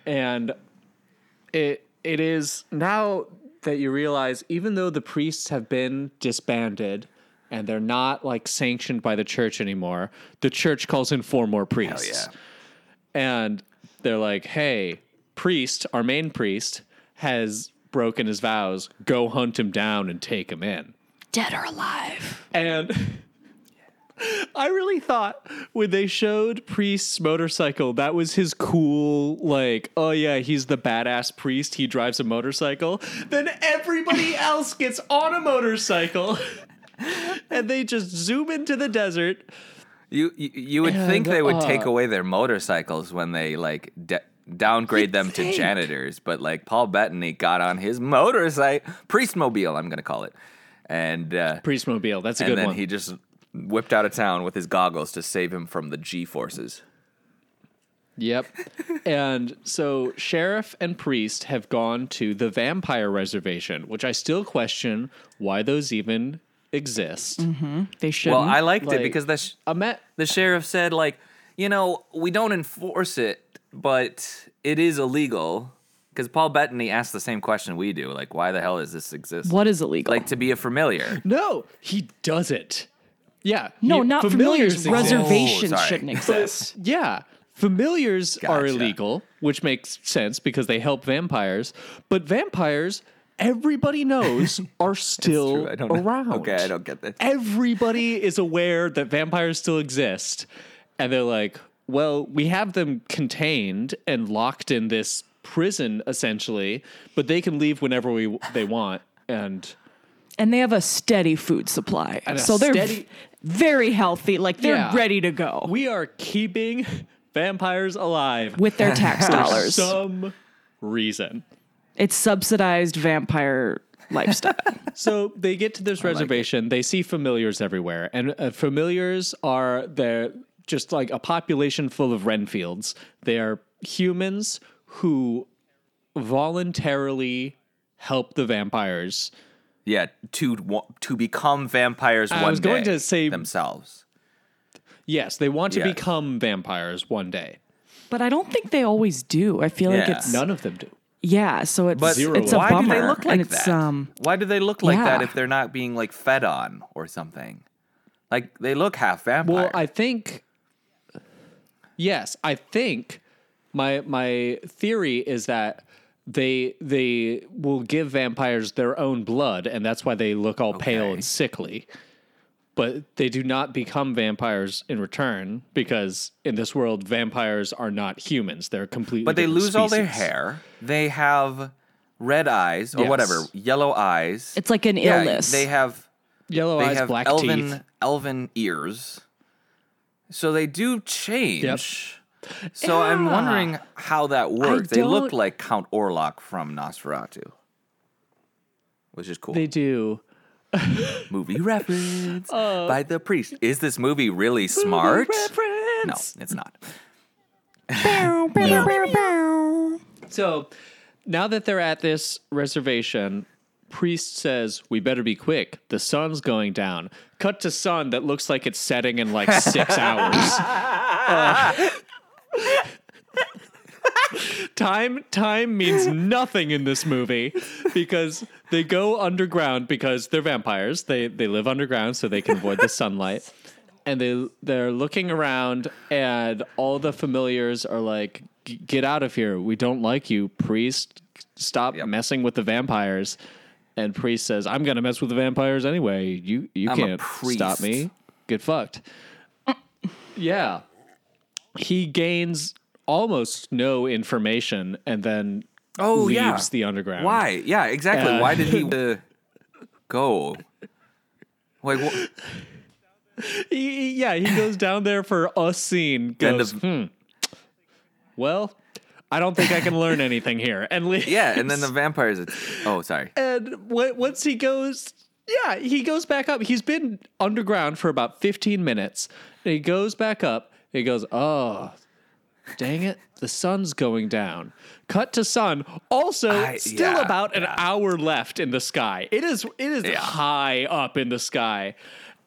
and it it is now that you realize even though the priests have been disbanded and they're not like sanctioned by the church anymore, the church calls in four more priests. yeah. And they're like, hey, priest, our main priest, has broken his vows. Go hunt him down and take him in. Dead or alive. And [LAUGHS] I really thought when they showed Priest's motorcycle, that was his cool, like, oh yeah, he's the badass priest. He drives a motorcycle. Then everybody [LAUGHS] else gets on a motorcycle. [LAUGHS] and they just zoom into the desert. You you, you would And, think they would take uh, away their motorcycles when they like de- downgrade them to janitors, but like Paul Bettany got on his motorcycle, priestmobile, I'm gonna call it, and uh, Priestmobile. That's a and good then one. he just whipped out of town with his goggles to save him from the G forces. Yep. and so sheriff and priest have gone to the vampire reservation, which I still question why those even exist. They shouldn't. Well, I liked Like- it because the sh- I met the sheriff said like, you know, we don't enforce it, but it is illegal. Because Paul Bettany asked the same question we do, like, why the hell does this exist? what is illegal? Like to be a familiar. No, he doesn't. Yeah. no, he- not familiars. exist. Reservations Oh, shouldn't exist. [LAUGHS] Yeah. Familiars are illegal, which makes sense because they help vampires. But vampires, everybody knows, [LAUGHS] are still True, I don't know. around. Okay, I don't get that. Everybody is aware that vampires still exist. And they're like, well, we have them contained and locked in this prison, essentially, but they can leave whenever we they want. And and they have a steady food supply. So they're steady- very healthy. Like they're Yeah. ready to go we are keeping vampires alive with their tax dollars. for some reason. it's subsidized vampire lifestyle. [LAUGHS] So they get to this reservation. They see familiars everywhere, and uh, familiars are they're just like a population full of Renfields. They are humans who voluntarily help the vampires. Yeah, to to become vampires I one was going day to say- themselves. Yes, they want to Yes. become vampires one day. but I don't think they always do. I feel like it's None of them do. yeah. So it's But Zero it's a why bummer. do they look like that? um why do they look like that if they're not being like fed on or something? Like they look half vampire. Well, I think yes, I think my my theory is that they they will give vampires their own blood, and that's why they look all pale and sickly. But they do not become vampires in return because in this world, vampires are not humans; they're completely. but they different lose all their hair. They have red eyes or Yes. whatever, yellow eyes. it's like an yeah, illness. They have yellow they eyes, have black elven teeth. elven ears. So they do change. So I'm wondering how that works. They look like Count Orlok from Nosferatu. Which is cool. They do. [LAUGHS] movie reference oh. by the priest. Is this movie really smart? No, it's not. So now that they're at this reservation, priest says, "We better be quick. The sun's going down." Cut to sun that looks like it's setting in like six [LAUGHS] hours. Uh, [LAUGHS] time time means nothing in this movie because they go underground because they're vampires. They they live underground so they can avoid the sunlight. And they they're looking around and all the familiars are like get out of here. We don't like you, priest. Stop Yep. messing with the vampires. And priest says, "I'm going to mess with the vampires anyway. You you I'm can't stop me. Get fucked." yeah. He gains almost no information and then Oh leaves yeah. the underground. Why? Yeah, exactly. Uh, Why did he [LAUGHS] uh, go? Like, what? He, yeah, he goes down there for a scene. Goes, of- hmm. Well, I don't think I can learn anything here, and leaves. [LAUGHS] yeah, and then the vampires. Oh, sorry. and w- once he goes, yeah, he goes back up. He's been underground for about fifteen minutes, and he goes back up. He goes, oh, dang it, the sun's going down. Cut to sun. Also, I- still yeah, about an hour left in the sky. It is it is Yeah. high up in the sky,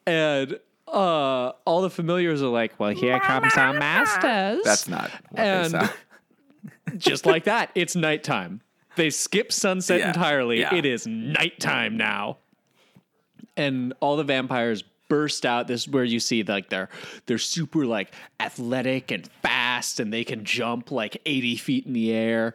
and uh, all the familiars are like, "Well, here comes our masters." That's not And-. Just like that. It's nighttime. they skip sunset Yeah, entirely. yeah. It is nighttime now. And all the vampires burst out. This is where you see like they're they're super like athletic and fast and they can jump like 80 feet in the air.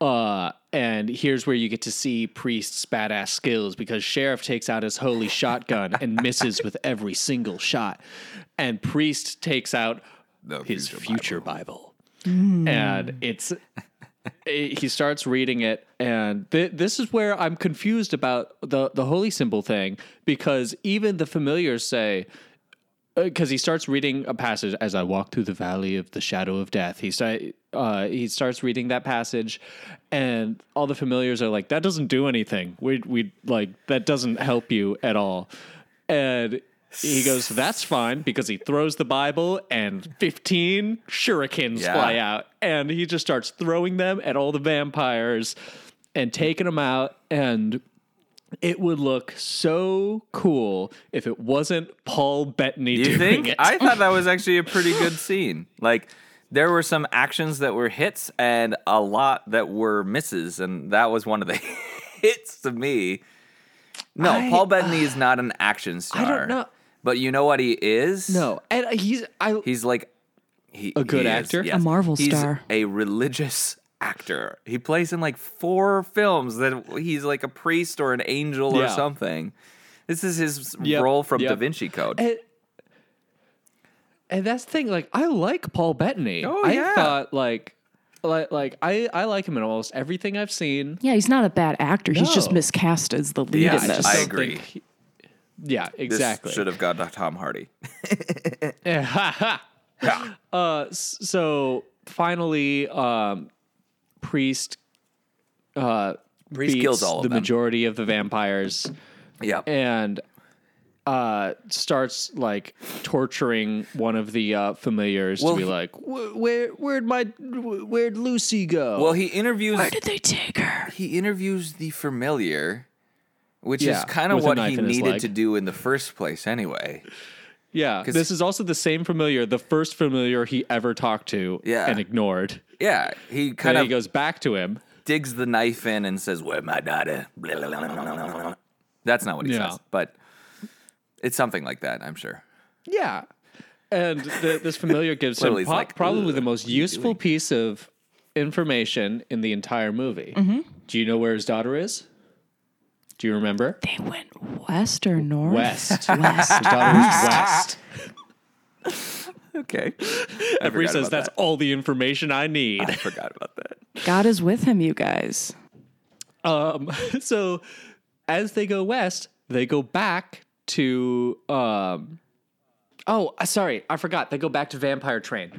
Uh and here's where you get to see Priest's badass skills because Sheriff takes out his holy shotgun and [LAUGHS] misses with every single shot. And Priest takes out The his future future Bible. And it's it- he starts reading it and th- this is where i'm confused about the the holy symbol thing because even the familiars say because he starts reading a passage as I walk through the valley of the shadow of death. He start, uh, he starts reading that passage, and all the familiars are like, "That doesn't do anything. We we like that doesn't help you at all." And he goes, "That's fine," because he throws the Bible, and fifteen shurikens Yeah. fly out, and he just starts throwing them at all the vampires and taking them out, and it would look so cool if it wasn't Paul Bettany You doing think? it. I [LAUGHS] thought that was actually a pretty good scene. Like there were some actions that were hits and a lot that were misses, and that was one of the [LAUGHS] hits to me. No, I- Paul Bettany uh, is not an action star. I don't know. But you know what he is? no, and uh, he's I He's like he, A good he is, actor? yes. A Marvel He's star. A religious actor. He plays in like four films that he's like a priest or an angel or something. This is his Yep, role from yep. Da Vinci Code. and, and that's the thing. Like I like Paul Bettany. Oh, I yeah. thought like like like I I like him in almost everything I've seen. Yeah, he's not a bad actor. He's just miscast as the lead Yeah, in this. I don't agree. think he- yeah, This exactly. should have got Tom Hardy. [LAUGHS] Yeah, ha, ha. uh, s- so finally, um, priest uh, Priest beats kills all of the them. majority of the vampires Yeah. and uh, starts like torturing one of the uh, familiars Well, to be he- like, where where'd my where'd Lucy go? Well, he interviews Where did they take her? he interviews the familiar, which Yeah, is kind of what he needed to do in the first place anyway. yeah, 'cause- this is also the same familiar, the first familiar he ever talked to Yeah. and ignored. Yeah, he kind then of he goes back to him. digs the knife in and says, "Where my daughter?" Blah, blah, blah, blah, blah, blah. That's not what he Yeah. says, but it's something like that, I'm sure. Yeah. And the, this familiar [LAUGHS] gives him po- like, probably the most useful piece of information in the entire movie. Mm-hmm. Do you know where his daughter is? Do you remember? They went west or north? West. [LAUGHS] West. His daughter is west. [LAUGHS] Okay, Everybody forgot says about that's that. all the information I need. I forgot about that. God is with him, you guys. Um, [LAUGHS] so as they go west, they go back to um Oh, uh, sorry, I forgot. They go back to Vampire Train.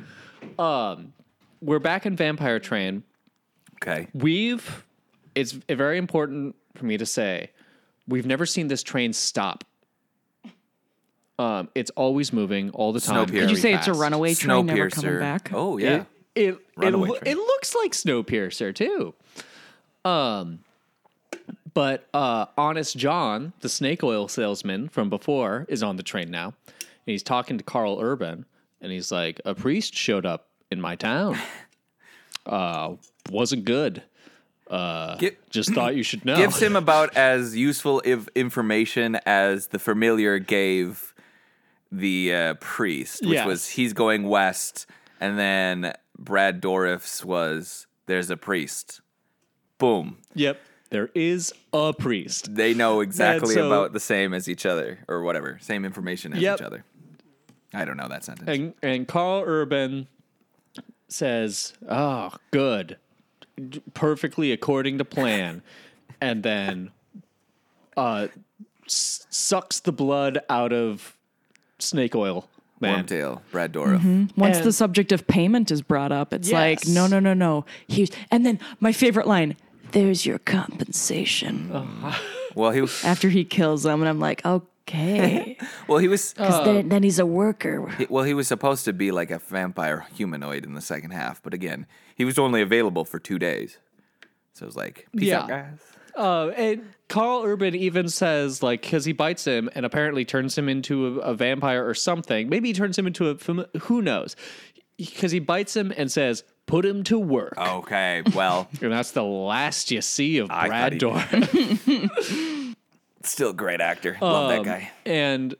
Um we're back in Vampire Train. Okay, We've it's a very important for me to say we've never seen this train stop. Um, it's always moving all the time. Snowpiercer. Did you very say it's a runaway train never coming back? Oh yeah, It it, it, Runaway train. it looks like Snowpiercer too. Um, but uh, Honest John, the snake oil salesman from before, is on the train now, and he's talking to Karl Urban, and he's like, "A priest showed up in my town. [LAUGHS] Uh, wasn't good. Uh, just thought you should know." gives him [LAUGHS] about as useful if information as the familiar gave the uh, priest, which Yes. was he's going west, and then Brad Dourif's was there's a priest. Boom. Yep, there is a priest. They know exactly so- about the same as each other, or whatever, same information as Yep. each other. I don't know that sentence. And and Karl Urban says, "Oh, good, perfectly according to plan," and then uh, s- sucks the blood out of Snake Oil Man. Wormtail, Brad Dourif. Once And- the subject of payment is brought up, it's like, no, no, no, no. Here's and then my favorite line, there's your compensation. Well, he was. After he kills them, and I'm like, okay. [LAUGHS] Well, he was. [LAUGHS] Because then, then he's a worker. he- well, he was supposed to be like a vampire humanoid in the second half, but again, he was only available for two days. So it was like, peace out, Yeah. guys. Uh, and Karl Urban even says, like, because he bites him and apparently turns him into a, a vampire or something. Maybe he turns him into a who knows. because he bites him and says, "Put him to work," Okay, well, [LAUGHS] and that's the last you see of I Brad Dourif. Still a great actor. Love that Um, guy. and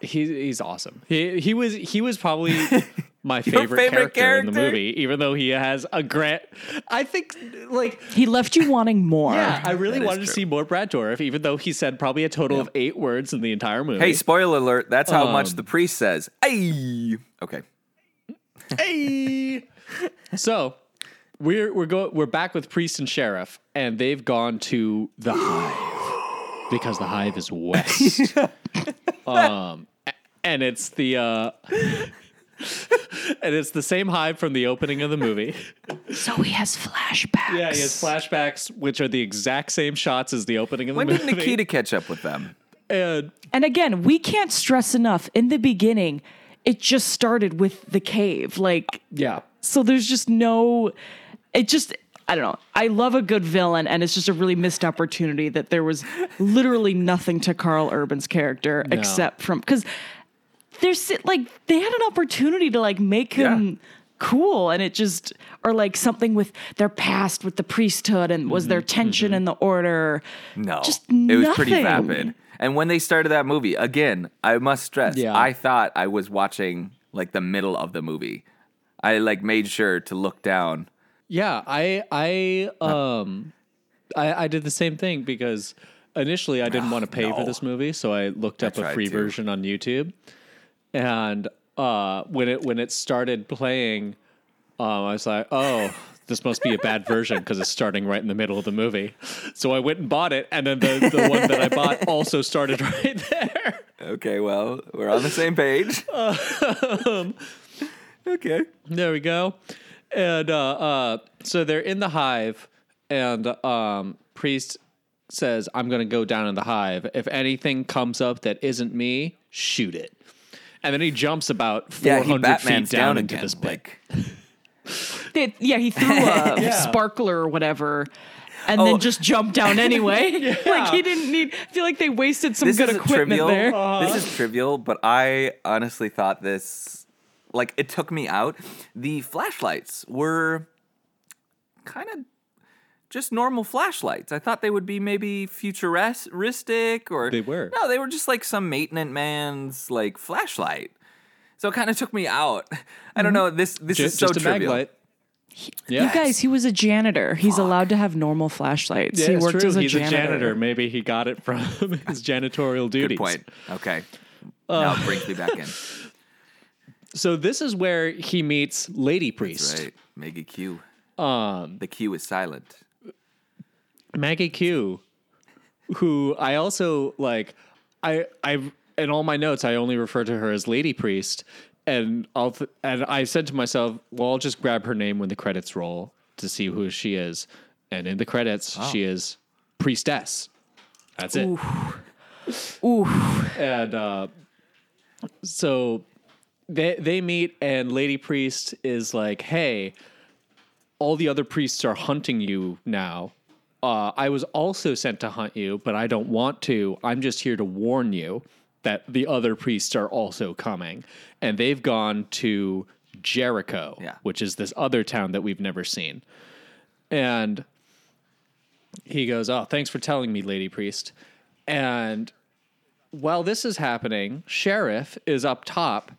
he he's awesome. He he was he was probably [LAUGHS] my favorite, favorite character, in the movie, even though he has a grant. I think like He left you wanting more. yeah, I really That is wanted to see more Brad Dourif, even though he said probably a total of eight words in the entire movie. Hey, spoiler alert. That's how much Um, the priest says. Hey. Okay. Hey. so we're we're go we're back with priest and sheriff, and they've gone to the hive because the hive is west. [LAUGHS] um, and it's the uh, [LAUGHS] and it's the same hive from the opening of the movie. So he has flashbacks. Yeah, he has flashbacks, which are the exact same shots as the opening of the movie. When did movie. Nikita catch up with them? and And again, we can't stress enough. In the beginning, it just started with the cave. Like, yeah, so there's just no. It just. I don't know. I love a good villain, and it's just a really missed opportunity that there was literally nothing to Karl Urban's character except from because there's like they had an opportunity to like make him Yeah. cool, and it just or like something with their past with the priesthood and was there mm-hmm. tension mm-hmm. in the order. No. Just it was pretty nothing. vapid. And when they started that movie, again, I must stress, Yeah. I thought I was watching like the middle of the movie. I like made sure to look down. Yeah, I I um I, I did the same thing because initially I didn't want to pay for this movie, so I looked up a free to. version on YouTube. And uh when it when it started playing, um I was like, "Oh, this must be a bad version because it's starting right in the middle of the movie." So I went and bought it, and then the, the one that I bought [LAUGHS] also started [LAUGHS] right there. Okay, well, we're on the same page. [LAUGHS] okay. There we go. And uh, uh, so they're in the hive, and um, priest says, "I'm going to go down in the hive. If anything comes up that isn't me, shoot it." And then he jumps about 400 he Batman's feet down, down into again. this pit. Like, [LAUGHS] They, yeah, he threw a [LAUGHS] sparkler or whatever. And Oh. then just jumped down [LAUGHS] anyway. Like he didn't need. I feel like they wasted some this good equipment trivial. there. This is trivial, but I honestly thought this like it took me out. The flashlights were kind of just normal flashlights. I thought they would be maybe futuristic or They were. No, they were just like some maintenance man's like flashlight. So it kind of took me out. [LAUGHS] I don't mm-hmm. know. This this Just, is so just a mag trivial. light. Yeah. You guys, he was a janitor. He's allowed to have normal flashlights. Yeah, he worked true. as a He's janitor. a janitor. Maybe he got it from [LAUGHS] his janitorial duties. Good point. Okay. Uh, now it brings me back in. [LAUGHS] So this is where he meets Lady Priest. Right. Maggie Q. Um, the Q is silent. Maggie Q, who I also like, I I in all my notes I only refer to her as Lady Priest, and I'll th- and I said to myself, well, I'll just grab her name when the credits roll to see who she is, and in the credits she is priestess. That's it. Ooh, And uh, so they they meet, and Lady Priest is like, "Hey, all the other priests are hunting you now. Uh, I was also sent to hunt you, but I don't want to. I'm just here to warn you that the other priests are also coming, and they've gone to Jericho, Yeah. which is this other town that we've never seen." And he goes, "Oh, thanks for telling me, Lady Priest." And while this is happening, Sheriff is up top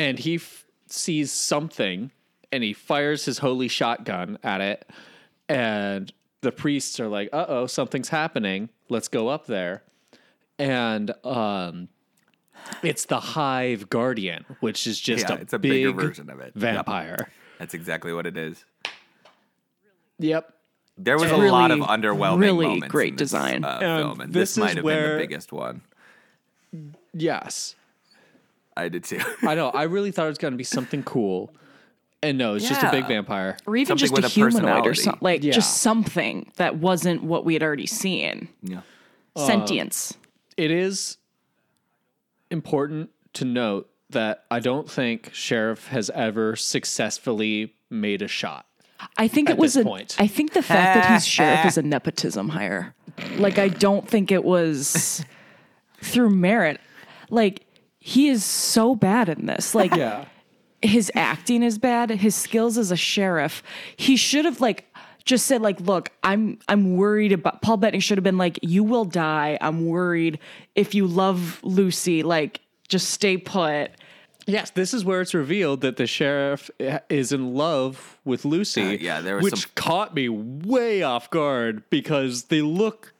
and he f- sees something and he fires his holy shotgun at it. And the priests are like, uh oh, something's happening. Let's go up there. And um, it's the Hive Guardian, which is just Yeah, a, it's a big bigger version of it. Yep. vampire. That's exactly what it is. Yep. There was a Really, lot of underwhelming really moments great in this, design. uh, film, and this this, might is have been the biggest one. Yes. I did too. [LAUGHS] I know. I really thought it was going to be something cool. And no, it's just a big vampire. or even Something just a with a humanoid or personality. something, like Yeah. just something that wasn't what we had already seen. yeah. Sentience. Uh, it is important to note that I don't think Sheriff has ever successfully made a shot. I think it was this a. point. I think the fact that he's sheriff is a [LAUGHS] nepotism hire. Like I don't think it was through merit. Like he is so bad in this. [LAUGHS] Like Yeah. his acting is bad. His skills as a sheriff, he should have like just said like, "Look, I'm I'm worried about." Paul Bettany should have been like, "You will die. I'm worried. If you love Lucy, like, just stay put." Yes, this is where it's revealed that the sheriff is in love with Lucy. Uh, yeah, there was which some- caught me way off guard because they look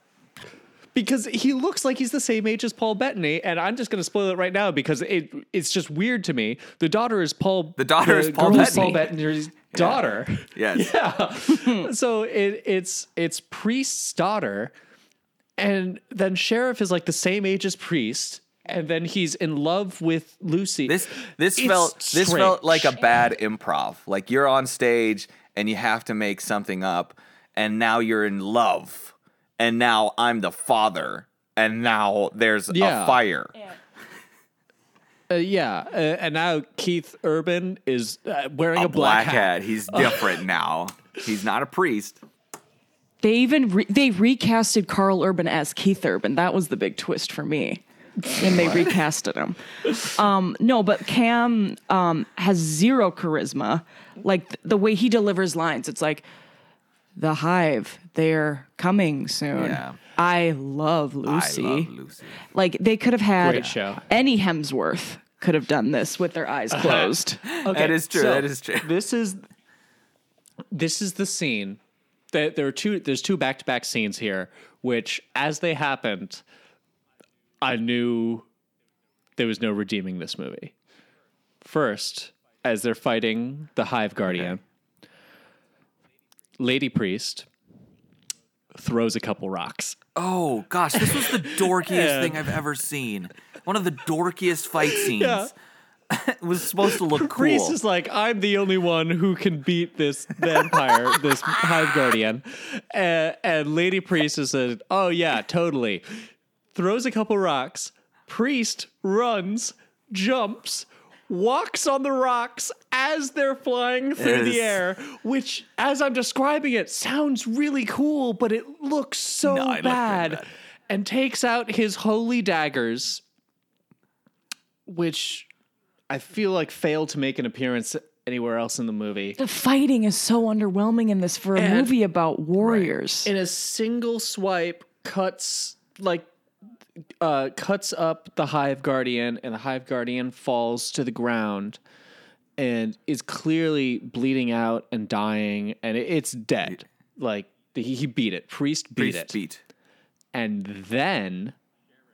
because he looks like he's the same age as Paul Bettany, and I'm just going to spoil it right now because it it's just weird to me. The daughter is Paul. The daughter is Paul is Bettany. Paul Bettany's daughter. [LAUGHS] Yes. [LAUGHS] Yeah. so it it's it's Priest's daughter, and then Sheriff is like the same age as Priest, and then he's in love with Lucy. This this It's felt this felt like a bad improv. Like you're on stage and you have to make something up, and now you're in love, and now I'm the father, and now there's Yeah. a fire. Uh, yeah, uh, and now Keith Urban is uh, wearing a, A black, black hat. hat. He's [LAUGHS] different now. He's not a priest. They even re- they recasted Karl Urban as Keith Urban. That was the big twist for me. And they recasted him. Um, no, but Cam um, has zero charisma. Like th- the way he delivers lines, it's like the Hive. They're coming soon. Yeah. I love Lucy. I love Lucy. Like they could have had Great show. any Hemsworth could have done this with their eyes uh-huh. closed. Okay, [LAUGHS] That is true, that is true. This is this is the scene. That there are two. There's two back to back scenes here, which as they happened, I knew there was no redeeming this movie. First, as they're fighting the Hive Guardian, Lady Priest throws a couple rocks. Oh gosh, this was the [LAUGHS] dorkiest thing I've ever seen. One of the dorkiest fight [LAUGHS] scenes. Yeah. [LAUGHS] it was supposed to look cool. Priest is like, I'm the only one who can beat this vampire, this hive guardian. Uh, and Lady Priest is said, Oh, yeah, totally. Throws a couple rocks. Priest runs, jumps, walks on the rocks as they're flying through the air, which, as I'm describing it, sounds really cool, but it looks so No, it looked bad. bad. And takes out his holy daggers, which I feel like failed to make an appearance anywhere else in the movie. the fighting is so underwhelming in this for a And- movie about warriors. In a single swipe, cuts like uh, cuts up the Hive Guardian, and the Hive Guardian falls to the ground and is clearly bleeding out and dying, and it, it's dead. Like he, he beat it. Priest beat Priest it, beat. and then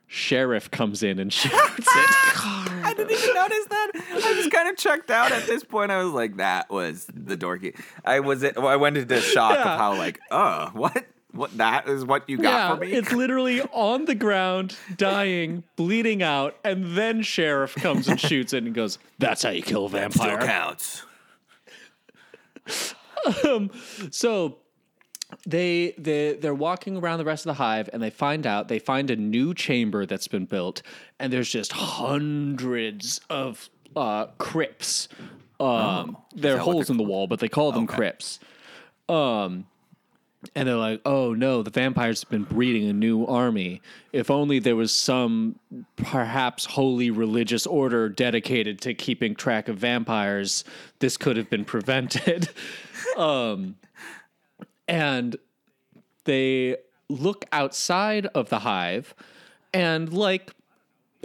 Sheriff comes in and shoots [LAUGHS] it. I didn't even notice that. I just kind of checked out at this point. I was like, that was the dorky. I was I went into shock Yeah. of how like, oh, what? What that is what you got Yeah, for me? it's literally on the ground, dying, bleeding out, and then Sheriff comes and shoots it and goes, "That's how you kill a vampire." Still vampire." counts. So they they they're walking around the rest of the hive and they find out they find a new chamber that's been built and there's just hundreds of uh crypts. Um they're Oh, what holes they're in the wall, but they call them Okay. crypts. Um and they're like, "Oh no, the vampires have been breeding a new army. If only there was some perhaps holy religious order dedicated to keeping track of vampires, this could have been prevented." [LAUGHS] Um, and they look outside of the hive and like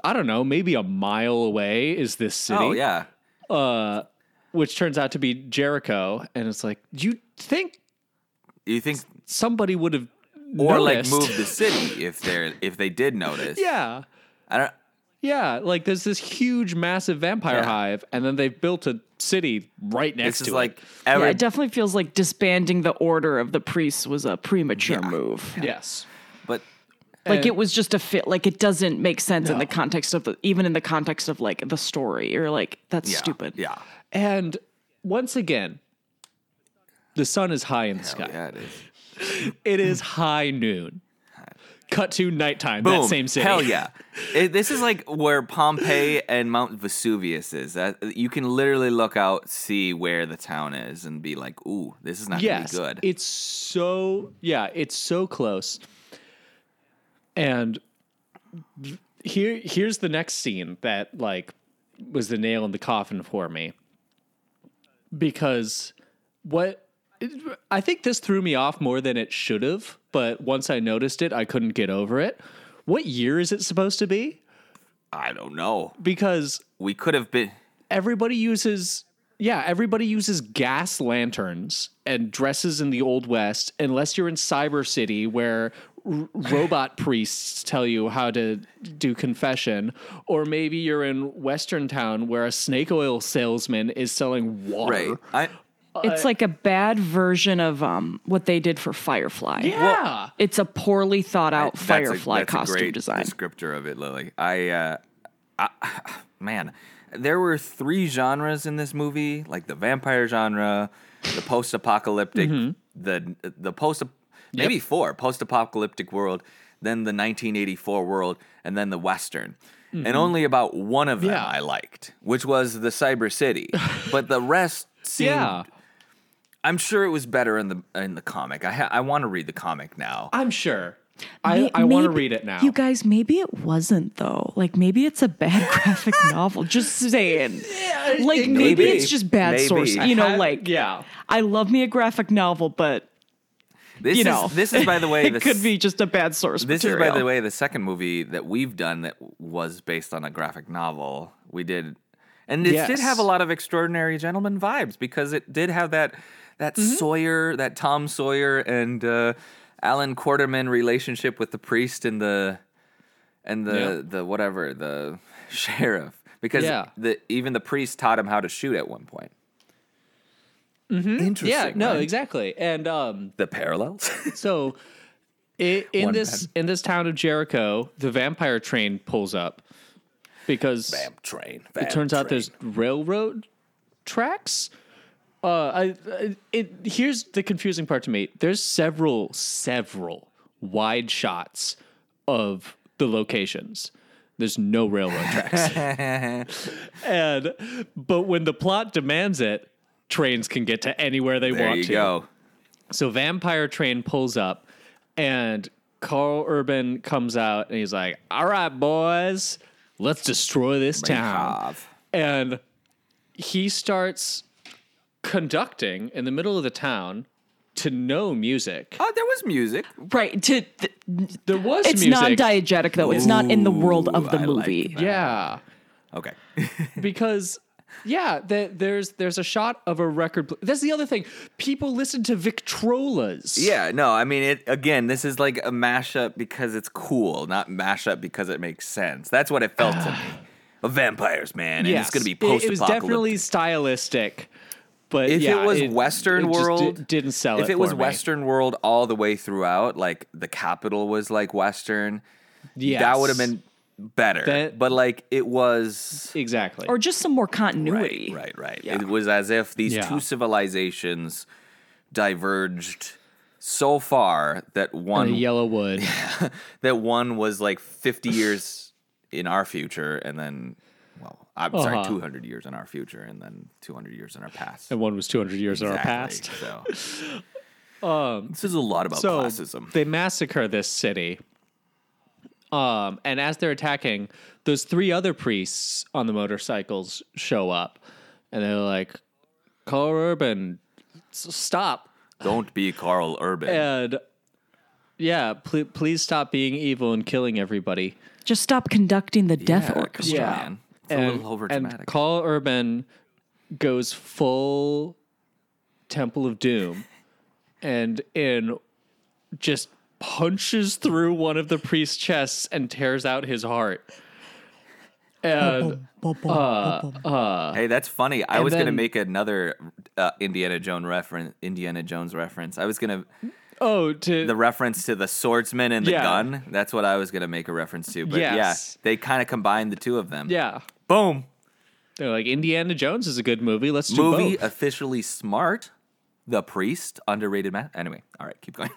i don't know maybe a mile away is this oh, city Oh yeah. Uh, which turns out to be jericho and it's like Do you think You think somebody would have or like noticed. move the city [LAUGHS] if they're if they did notice. yeah I don't. yeah like there's this huge massive vampire Yeah. hive and then they've built a city right next This to is like it yeah, it definitely feels like disbanding the order of the priests was a premature move. yes but Like And- it was just a fit. Like it doesn't make sense in the context of the, even in the context of like the story. You're like that's yeah, stupid. Yeah. and once again the sun is high in the Hell sky yeah, it is. It is high noon. Cut to nighttime. Boom. That same city. Hell yeah. [LAUGHS] It, this is like where Pompeii and Mount Vesuvius is. That you can literally look out, see where the town is, and be like, "Ooh, this is not Yes. gonna be good." It's so yeah. It's so close. And here, here's the next scene that like was the nail in the coffin for me. because what I think this threw me off more than it should have, but once I noticed it, I couldn't get over it. What year is it supposed to be? I don't know. Because We could have been. everybody uses yeah, everybody uses gas lanterns and dresses in the old west unless you're in Cyber City where r- robot [LAUGHS] priests tell you how to do confession or maybe you're in Western Town where a snake oil salesman is selling water. Right. I, It's like a bad version of um what they did for Firefly. Yeah. It's a poorly thought out that's a- Firefly that's a costume great design. Descriptor of it, Lily. I, uh, I, [SIGHS] man, there were three genres in this movie, like the vampire genre, the post-apocalyptic, Mm-hmm. the the post, maybe four post-apocalyptic world, then the 1984 world, and then the western. And only about one of them Mm-hmm. Yeah. I liked, which was the Cyber City. [LAUGHS] but the rest seemed. Yeah. I'm sure it was better in the in the comic. I ha- I want to read the comic now. I'm sure. I, I want to read it now. You guys, maybe it wasn't though. Like maybe it's a bad [LAUGHS] graphic novel. Just saying. like maybe, maybe. it's just bad Maybe. source. I You know, had- like yeah. I love me a graphic novel, but This you is know, this is by the way [LAUGHS] it the could be just a bad source. This material. is, by the way, the second movie that we've done that was based on a graphic novel. We did, and it did have a lot of extraordinary gentleman vibes because it did have that that Mm-hmm. Sawyer, that Tom Sawyer and uh, Allan Quatermain relationship with the priest and the and the Yeah. the whatever the sheriff because Yeah. the even the priest taught him how to shoot at one point. Interesting. Yeah, no, right? exactly. And um The parallels. [LAUGHS] So, i in One this pen. in this town of Jericho, the vampire train pulls up because Vamp train. it turns out there's railroad tracks. Uh, I, it here's the confusing part to me. There's several several wide shots of the locations. There's no railroad tracks, [LAUGHS] and but when the plot demands it, trains can get to anywhere they There want you to. go. So Vampire Train pulls up, and Karl Urban comes out, and he's like, "All right, boys, let's destroy this town." And he starts conducting in the middle of the town to no music. Oh, there was music. right to th- There was it's music. non-diegetic though. It's not in the world of the Ooh, I like movie. that. yeah, Okay. [LAUGHS] because yeah, the, there's there's a shot of a record. Pl- That's the other thing. People listen to Victrolas. yeah, no, I mean it again, this is like a mashup because it's cool, not mashup because it makes sense. That's what it felt to [SIGHS] me. Of vampires, man. And Yes. it's gonna be It- post It, was definitely stylistic, but if yeah, it was Western it just world, di- didn't sell If it it was for me. Western world all the way throughout, like the capital was like Western, that would have been better. That- but like it was exactly. Or just some more continuity. Right, right, right. Yeah. It was as if these Yeah. two civilizations diverged so far that on one Yellow Wood. [LAUGHS] that one was like 50 years in our future and then well, I'm sorry, Uh-huh. 200 years in our future and then 200 years in our past. and one was 200 years in our past. So. [LAUGHS] this is a lot about So classism. they massacre this city. Um, and as they're attacking, those three other priests on the motorcycles show up, and they're like, "Karl Urban, stop!" Don't be Karl Urban. And yeah, pl- please stop being evil and killing everybody. Just stop conducting the death Yeah, orchestra. yeah. man. It's a and, little over and. Karl Urban goes full Temple of Doom and in just punches through one of the priest's chests and tears out his heart. And Hey, that's funny. I and was gonna make another uh, Indiana Jones reference. Indiana Jones reference. I was gonna oh, to the reference to the swordsman and the Yeah. gun. That's what I was gonna make a reference to. But Yes. yeah, they kind of combined the two of them. yeah, Boom. they're like Indiana Jones is a good movie. Let's do Movie both. officially smart. The priest underrated man. Anyway, all right, keep going.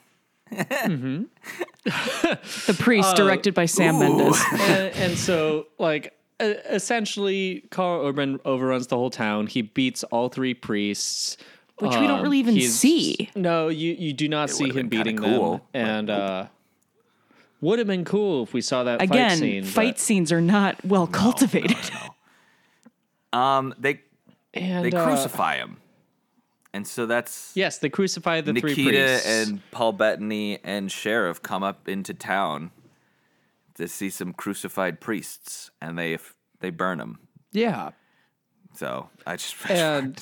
The priest, directed by Sam Mendes. [LAUGHS] and, and so like essentially Karl Urban overruns the whole town. He beats all three priests. Which we don't really even see. No, you you do not see him beating cool, them. but And uh would have been cool if we saw that fight Again, scene. fight scenes are not well cultivated. Um, they and they uh, crucify him. And so that's Yes, they crucify the three priests. and Paul Bettany and Sheriff come up into town to see some crucified priests, and they they burn them. yeah, So I just [LAUGHS] and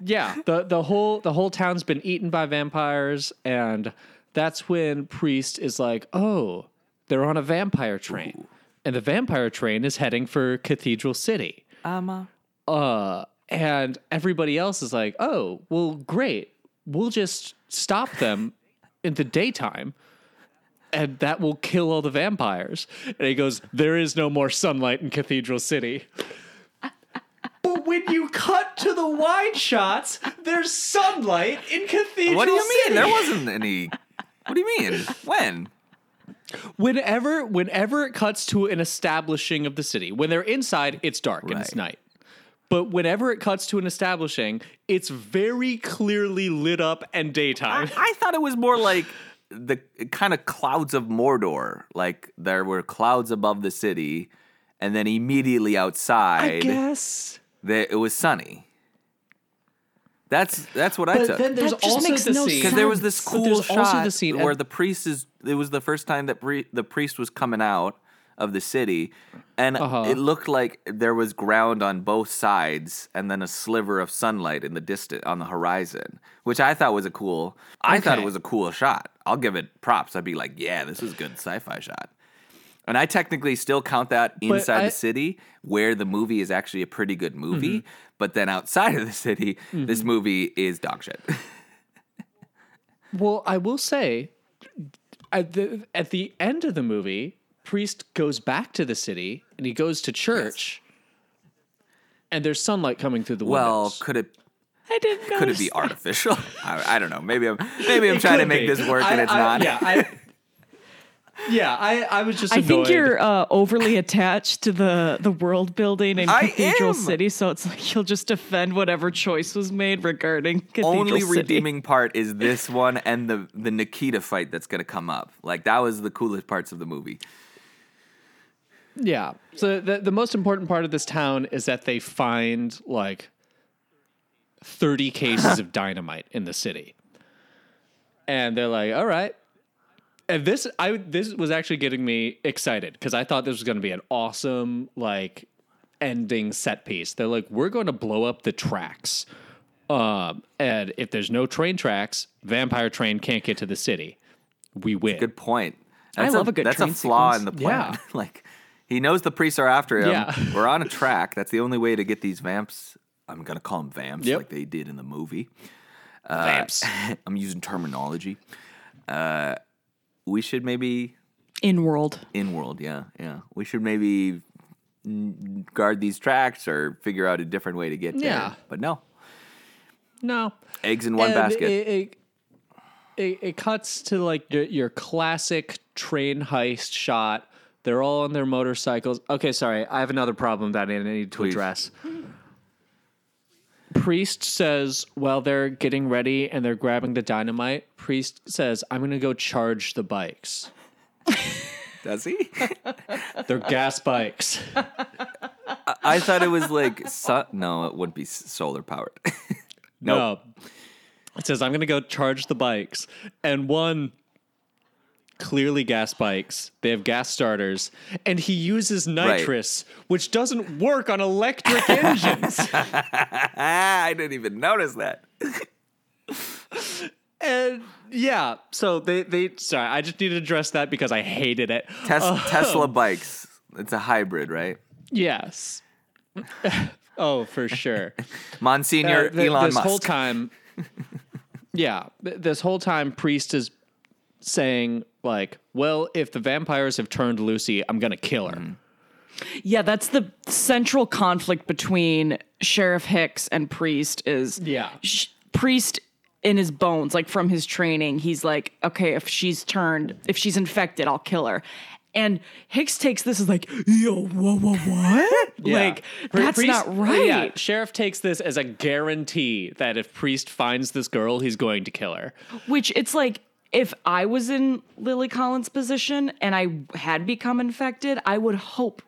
yeah, the the whole the whole town's been eaten by vampires, and that's when Priest is like, "Oh, they're on a vampire train, and the vampire train is heading for Cathedral City." Ama. Uh, and everybody else is like, "Oh, well, great. We'll just stop them in the daytime." And that will kill all the vampires. And he goes, There is no more sunlight in Cathedral City. But when you cut to the wide shots, there's sunlight in Cathedral City. What do you mean? There wasn't any. What do you mean? When? Whenever, whenever it cuts to an establishing of the city, when they're inside, it's dark and it's night. But whenever it cuts to an establishing, it's very clearly lit up and daytime. I thought it was more like the kind of clouds of Mordor. Like there were clouds above the city, and then immediately outside, I guess. the, it was sunny. That's that's what I But took. then there's That just also makes the no scene because there was this But cool there's shot also the scene where the priest is. It was the first time that pri- the priest was coming out of the city, and Uh-huh. it looked like there was ground on both sides, and then a sliver of sunlight in the distant on the horizon, which I thought was a cool. I thought it was a cool shot. I'll give it props. I'd be like, yeah, this is a good sci-fi shot. And I technically still count that inside I- the city, where the movie is actually a pretty good movie. Mm-hmm. But then outside of the city, this movie is dog shit. Well, I will say, at the at the end of the movie, Priest goes back to the city and he goes to church, and there's sunlight coming through the well, windows. could it I didn't could it be that. artificial? [LAUGHS] I, I don't know. Maybe I'm maybe I'm It trying to make be. this work I- and it's not. Yeah, I, yeah, I, I was just. I think you're uh, overly attached to the the world building in I Cathedral am. City, so it's like you'll just defend whatever choice was made regarding Cathedral The Only City. redeeming part is [LAUGHS] this one and the the Nikita fight that's gonna come up. Like that was the coolest parts of the movie. Yeah. So the the most important part of this town is that they find like 30 cases of [LAUGHS] dynamite in the city. And they're like, "All right." And this I this was actually getting me excited cuz I thought this was going to be an awesome like ending set piece. They're like, "We're going to blow up the tracks." Um, and if there's no train tracks, vampire train can't get to the city. We win. Good point. I That's love a good That's a flaw sequence. in the plan. Yeah. [LAUGHS] like he knows the priests are after him. Yeah. [LAUGHS] We're on a track. That's the only way to get these vamps. I'm gonna call them vamps, Yep. like they did in the movie. Vamps. [LAUGHS] I'm using terminology. Uh, we should maybe in world. in world, yeah, yeah. We should maybe guard these tracks or figure out a different way to get there. Yeah. But no, no. eggs in one And basket. It, it, it, it cuts to like your, your classic train heist shot. They're all on their motorcycles. Okay, sorry. I have another problem that I need to Please. address. Priest says, while they're getting ready and they're grabbing the dynamite, Priest says, I'm going to go charge the bikes. Does he? [LAUGHS] They're gas bikes. I thought it was like su- no, it wouldn't be solar powered. [LAUGHS] No. It says, I'm going to go charge the bikes. And one, clearly gas bikes. They have gas starters. And he uses nitrous, which doesn't work on electric [LAUGHS] engines. I didn't even notice that. and yeah, so they, they, sorry, I just need to address that because I hated it. Tes- Tesla bikes. It's a hybrid, right? Yes. [LAUGHS] oh, for sure. Monsignor Uh, th- Elon this Musk. whole time, [LAUGHS] yeah, th- this whole time, Priest is saying like, "Well, if the vampires have turned Lucy, I'm gonna kill her." Mm-hmm. Yeah, that's the central conflict between Sheriff Hicks and Priest is Yeah. Sh- Priest in his bones, like from his training, he's like, okay, if she's turned, if she's infected, I'll kill her. And Hicks takes this as like, yo, whoa, whoa, what? [LAUGHS] Like, Pri- that's Priest- not right. Yeah, Sheriff takes this as a guarantee that if Priest finds this girl, he's going to kill her. Which it's like, if I was in Lily Collins' position and I had become infected, I would hope,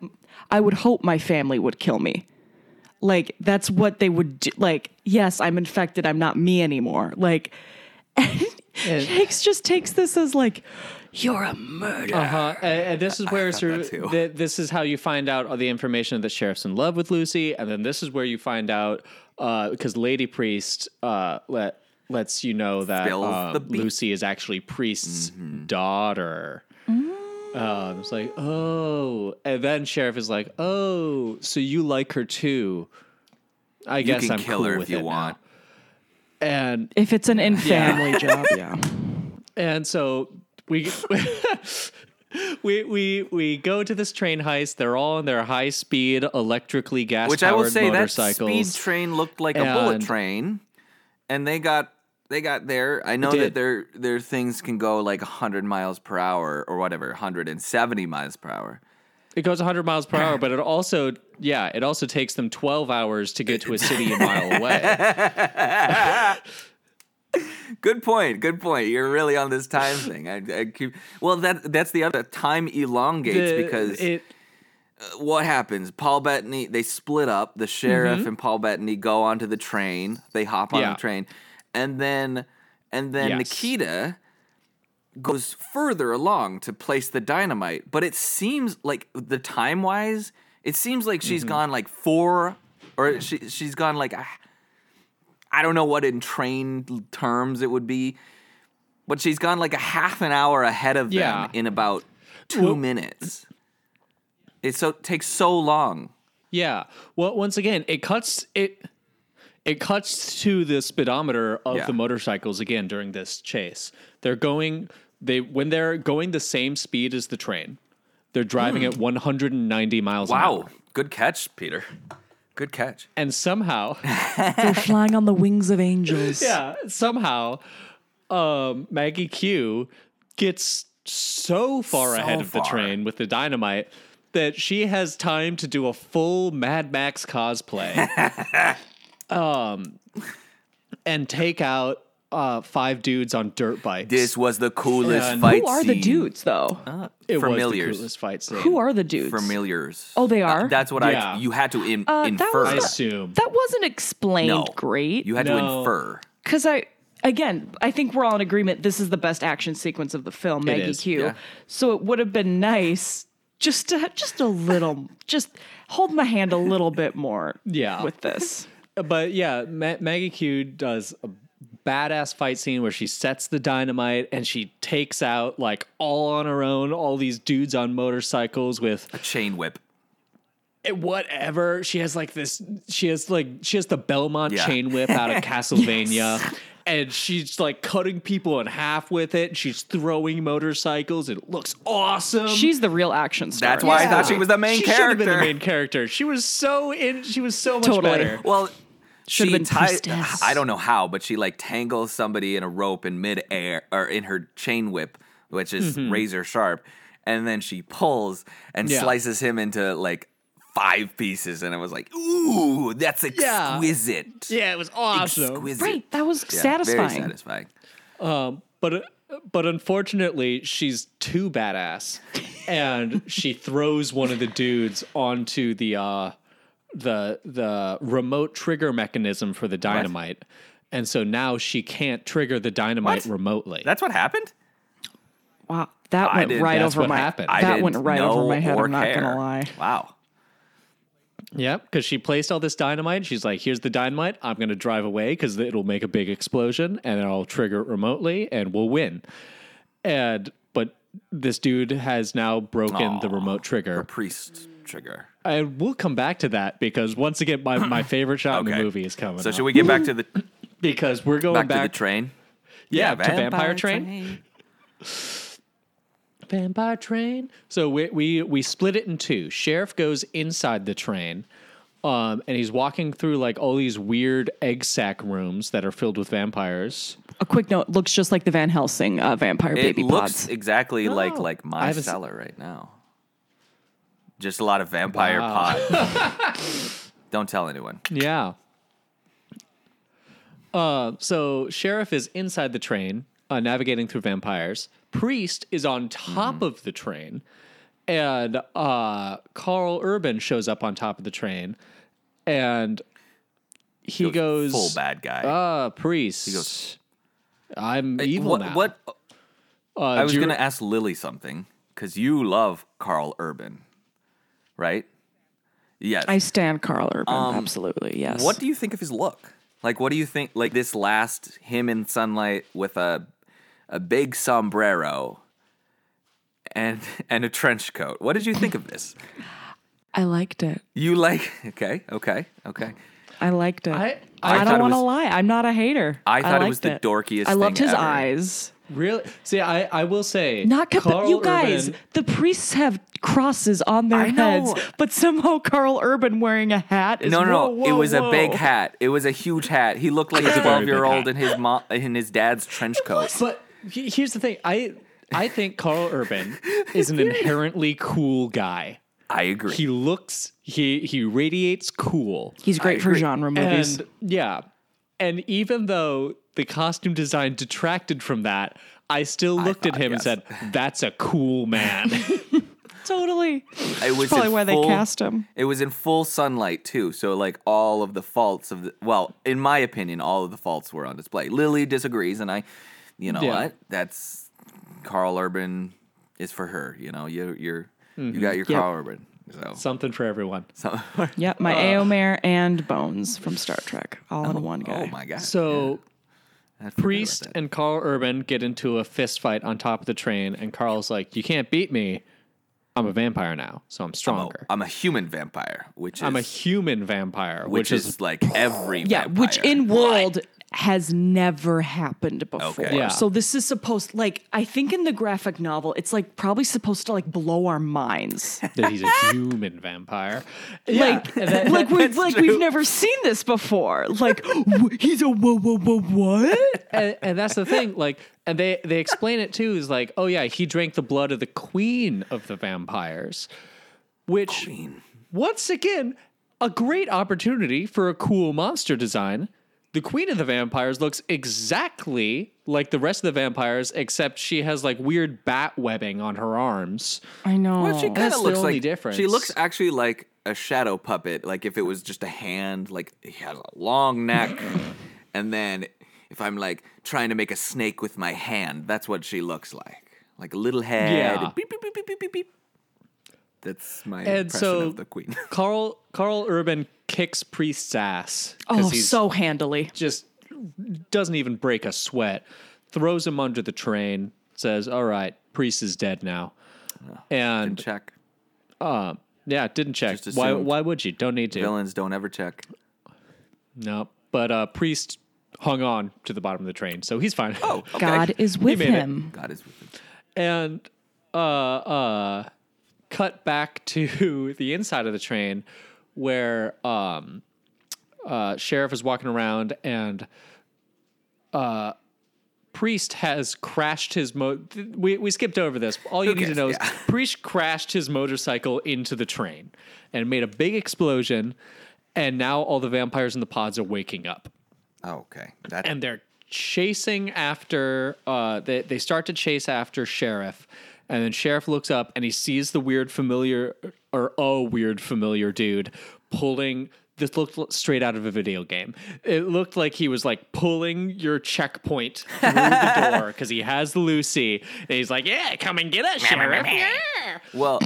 I would hope my family would kill me. Like that's what they would do. Like, yes, I'm infected. I'm not me anymore. Like, [LAUGHS] and Jakes just takes this as like, you're a murderer. Uh-huh. And, and this is where thought sort of th- this is how you find out all the information that sheriff's in love with Lucy, and then this is where you find out because Lady Priest uh, let lets you know that uh. Lucy is actually Priest's daughter. Um, it's like, oh, and then sheriff is like, oh, so you like her too? I You guess can I'm kill cool her with if you it now." want. And If it's an in family [LAUGHS] job, yeah. [LAUGHS] and so we [LAUGHS] we we we go to this train heist. They're all in their high speed, electrically gas Which I will say that motorcycles. speed train looked like a bullet train, and they got they got there. I know that their their things can go like 100 miles per hour or whatever, 170 miles per hour. it goes 100 miles per hour, but it also yeah, it also takes them 12 hours to get to a city a mile away. [LAUGHS] Good point. Good point. You're really on this time thing. I, I keep well. That that's the other time elongates The- because it what happens? Paul Bettany, they split up. The sheriff Mm-hmm. and Paul Bettany go onto the train. They hop on Yeah. the train, and then and then Yes. Nikita goes further along to place the dynamite. But it seems like the time wise, it seems like she's Mm-hmm. gone like four, or she she's gone like ah, I don't know what in train terms it would be, but she's gone like a half an hour ahead of them Yeah. in about two Well- minutes. It so takes so long. Yeah. Well, once again, it cuts it. It cuts to the speedometer of Yeah. the motorcycles again during this chase. They're going. They when they're going the same speed as the train, they're driving at 190 miles an hour. Hmm. Wow, good catch, Peter. Good catch. And somehow, [LAUGHS] They're flying on the wings of angels. yeah, somehow, um, Maggie Q gets so far So ahead of the train with the dynamite that she has time to do a full Mad Max cosplay. [LAUGHS] um, and take out uh, five dudes on dirt bikes. This was the coolest And- fight Who are the dudes though? it familiars. was the coolest fight scene. Who are the dudes? Familiars. Oh, they Uh, are? that's what Yeah. I. You had to in, Uh, that infer. was I assume. That wasn't explained no, great. You had to infer. because I again, I think we're all in agreement. This is the best action sequence of the film, Maggie Q. yeah. So it would have been nice just to just a little, just hold my hand a little bit more. Yeah. with this. But yeah, Ma- Maggie Q does a badass fight scene where she sets the dynamite and she takes out like all on her own all these dudes on motorcycles with A chain whip. eh, whatever. She has like this. She has like she has the Belmont Yeah. chain whip out of [LAUGHS] Castlevania. And she's like cutting people in half with it. She's throwing motorcycles. It looks awesome. She's the real action star. That's why I thought she was the main she should have been the main character. She was so in. She was so much Totally. better. Well, Should've she tied. I don't know how, but she like tangles somebody in a rope in midair or in her chain whip, which is mm-hmm. razor sharp, and then she pulls and Yeah. slices him into like five pieces, and I was like, "Ooh, that's exquisite." Yeah, it was awesome. Exquisite. Right, that was Yeah, satisfying. Very satisfying. Um, but uh, but unfortunately she's too badass and she throws one of the dudes onto the uh the the remote trigger mechanism for the dynamite and so now she can't trigger the dynamite What? remotely That's what happened. Wow, that I went right that's over my. happened. I That went right over my head. I'm not care. gonna lie. Wow. Yep, because she placed all this dynamite. She's like, "Here's the dynamite. I'm going to drive away because it'll make a big explosion, and then I'll trigger it remotely, and we'll win." And but this dude has now broken the remote trigger. Her priest trigger. And we'll come back to that because once again, my, my [CLEARS THROAT] favorite shot in Okay. the movie is coming. So up. should we get back to the [CLEARS THROAT] because we're going back, back, to the train? yeah, to Vampire Train. [SIGHS] Vampire Train. So we, we we split it in two. Sheriff goes inside the train, um, and he's walking through like all these weird egg sac rooms that are filled with vampires. A quick note: looks just like the Van Helsing uh, vampire It baby looks pods. exactly like like I my haven't se- cellar right now. Just a lot of vampire Wow. pod. [LAUGHS] Don't tell anyone. Yeah. Uh, so sheriff is inside the train, uh, navigating through vampires. Priest is on top Mm-hmm. of the train, and uh, Karl Urban shows up on top of the train, and he goes, full bad guy. Ah, priest. He goes, I'm evil what? now. What? Uh, I was gonna ask Lily something because you love Karl Urban, right? Yes. I stand Karl Urban. absolutely, yes. Um, What do you think of his look? Like, what do you think? Like this last him in sunlight with a a big sombrero and [LAUGHS] and a trench coat. What did you think of this? I liked it. You like? [LAUGHS] Okay, okay, okay. I liked it. I- I, I don't want to lie. I'm not a hater. I thought it liked was the dorkiest I loved his ever. eyes. Really? See, I, I will say, Not Cap- Karl you guys. Urban- The priests have crosses on their I know. heads, but somehow Karl Urban wearing a hat is No, no, no. whoa, it whoa, was a big hat. It was a huge hat. He looked like a a twelve year old in his mom in his dad's trench coat. But here's the thing. I I think Karl Urban [LAUGHS] is an inherently cool guy. I agree. He looks he he radiates cool. He's great for agree. genre movies. And yeah. And even though the costume design detracted from that, I still looked at thought, him and yes. said, "That's a cool man." [LAUGHS] totally. it was Probably in why they cast him. It was in full sunlight too, so like all of the faults of the well, in my opinion, all of the faults were on display. Lily disagrees, and I, you know Yeah. what? That's Karl Urban is for her. You know, you you're Mm-hmm. you got your Yep. Karl Urban. So, Something for everyone. so yep, my [LAUGHS] Éomer and Bones from Star Trek, all in one guy. oh my god. So I forgot about Priest and Karl Urban get into a fist fight on top of the train, and Karl's like, "You can't beat me. I'm a vampire now, so I'm stronger. I'm a human vampire, which is I'm a human vampire, which, which, is, like every Yeah, which in world has never happened before. Okay. Yeah. So this is supposed like I think in the graphic novel it's like probably supposed to like blow our minds. [LAUGHS] that he's a human vampire. Yeah, [LAUGHS] like like we've like we've never seen this before. Like wh- he's a whoa whoa whoa what? [LAUGHS] and, and that's the thing. Like, and they they explain it too. Is like, oh yeah, he drank the blood of the queen of the vampires, which once again, a great opportunity for a cool monster design. The queen of the vampires looks exactly like the rest of the vampires, except she has like weird bat webbing on her arms. I know. Well, she kind That's of the looks only like difference. She looks actually like a shadow puppet. Like if it was just a hand, like he has a long neck, [LAUGHS] and then if I'm like trying to make a snake with my hand, that's what she looks like. Like a little head. Yeah. and beep, beep, beep, beep, beep, beep, beep. That's my And impression so of the queen. [LAUGHS] Karl Karl Urban kicks Priest's ass. oh, he's so handily. just doesn't even break a sweat. Throws him under the train. Says, "All right, Priest is dead now." And check. yeah, didn't check. Why? Why would you? Don't need to. Villains don't ever check. No, but uh, Priest hung on to the bottom of the train, so he's fine. Oh, [LAUGHS] okay. God is with made it. him. God is with him. and uh, uh, cut back [LAUGHS] to the inside of the train where um, uh, sheriff is walking around and uh, priest has crashed his mo. We we skipped over this. All you need to know is Yeah. [LAUGHS] priest crashed his motorcycle into the train and made a big explosion. And now all the vampires in the pods are waking up Oh, okay. That and they're chasing after uh they, they start to chase after sheriff and then sheriff looks up and he sees the weird familiar or oh weird familiar dude pulling this looked straight out of a video game it looked like he was like pulling your checkpoint through the [LAUGHS] door because he has lucy and he's like yeah come and get us sheriff yeah. well,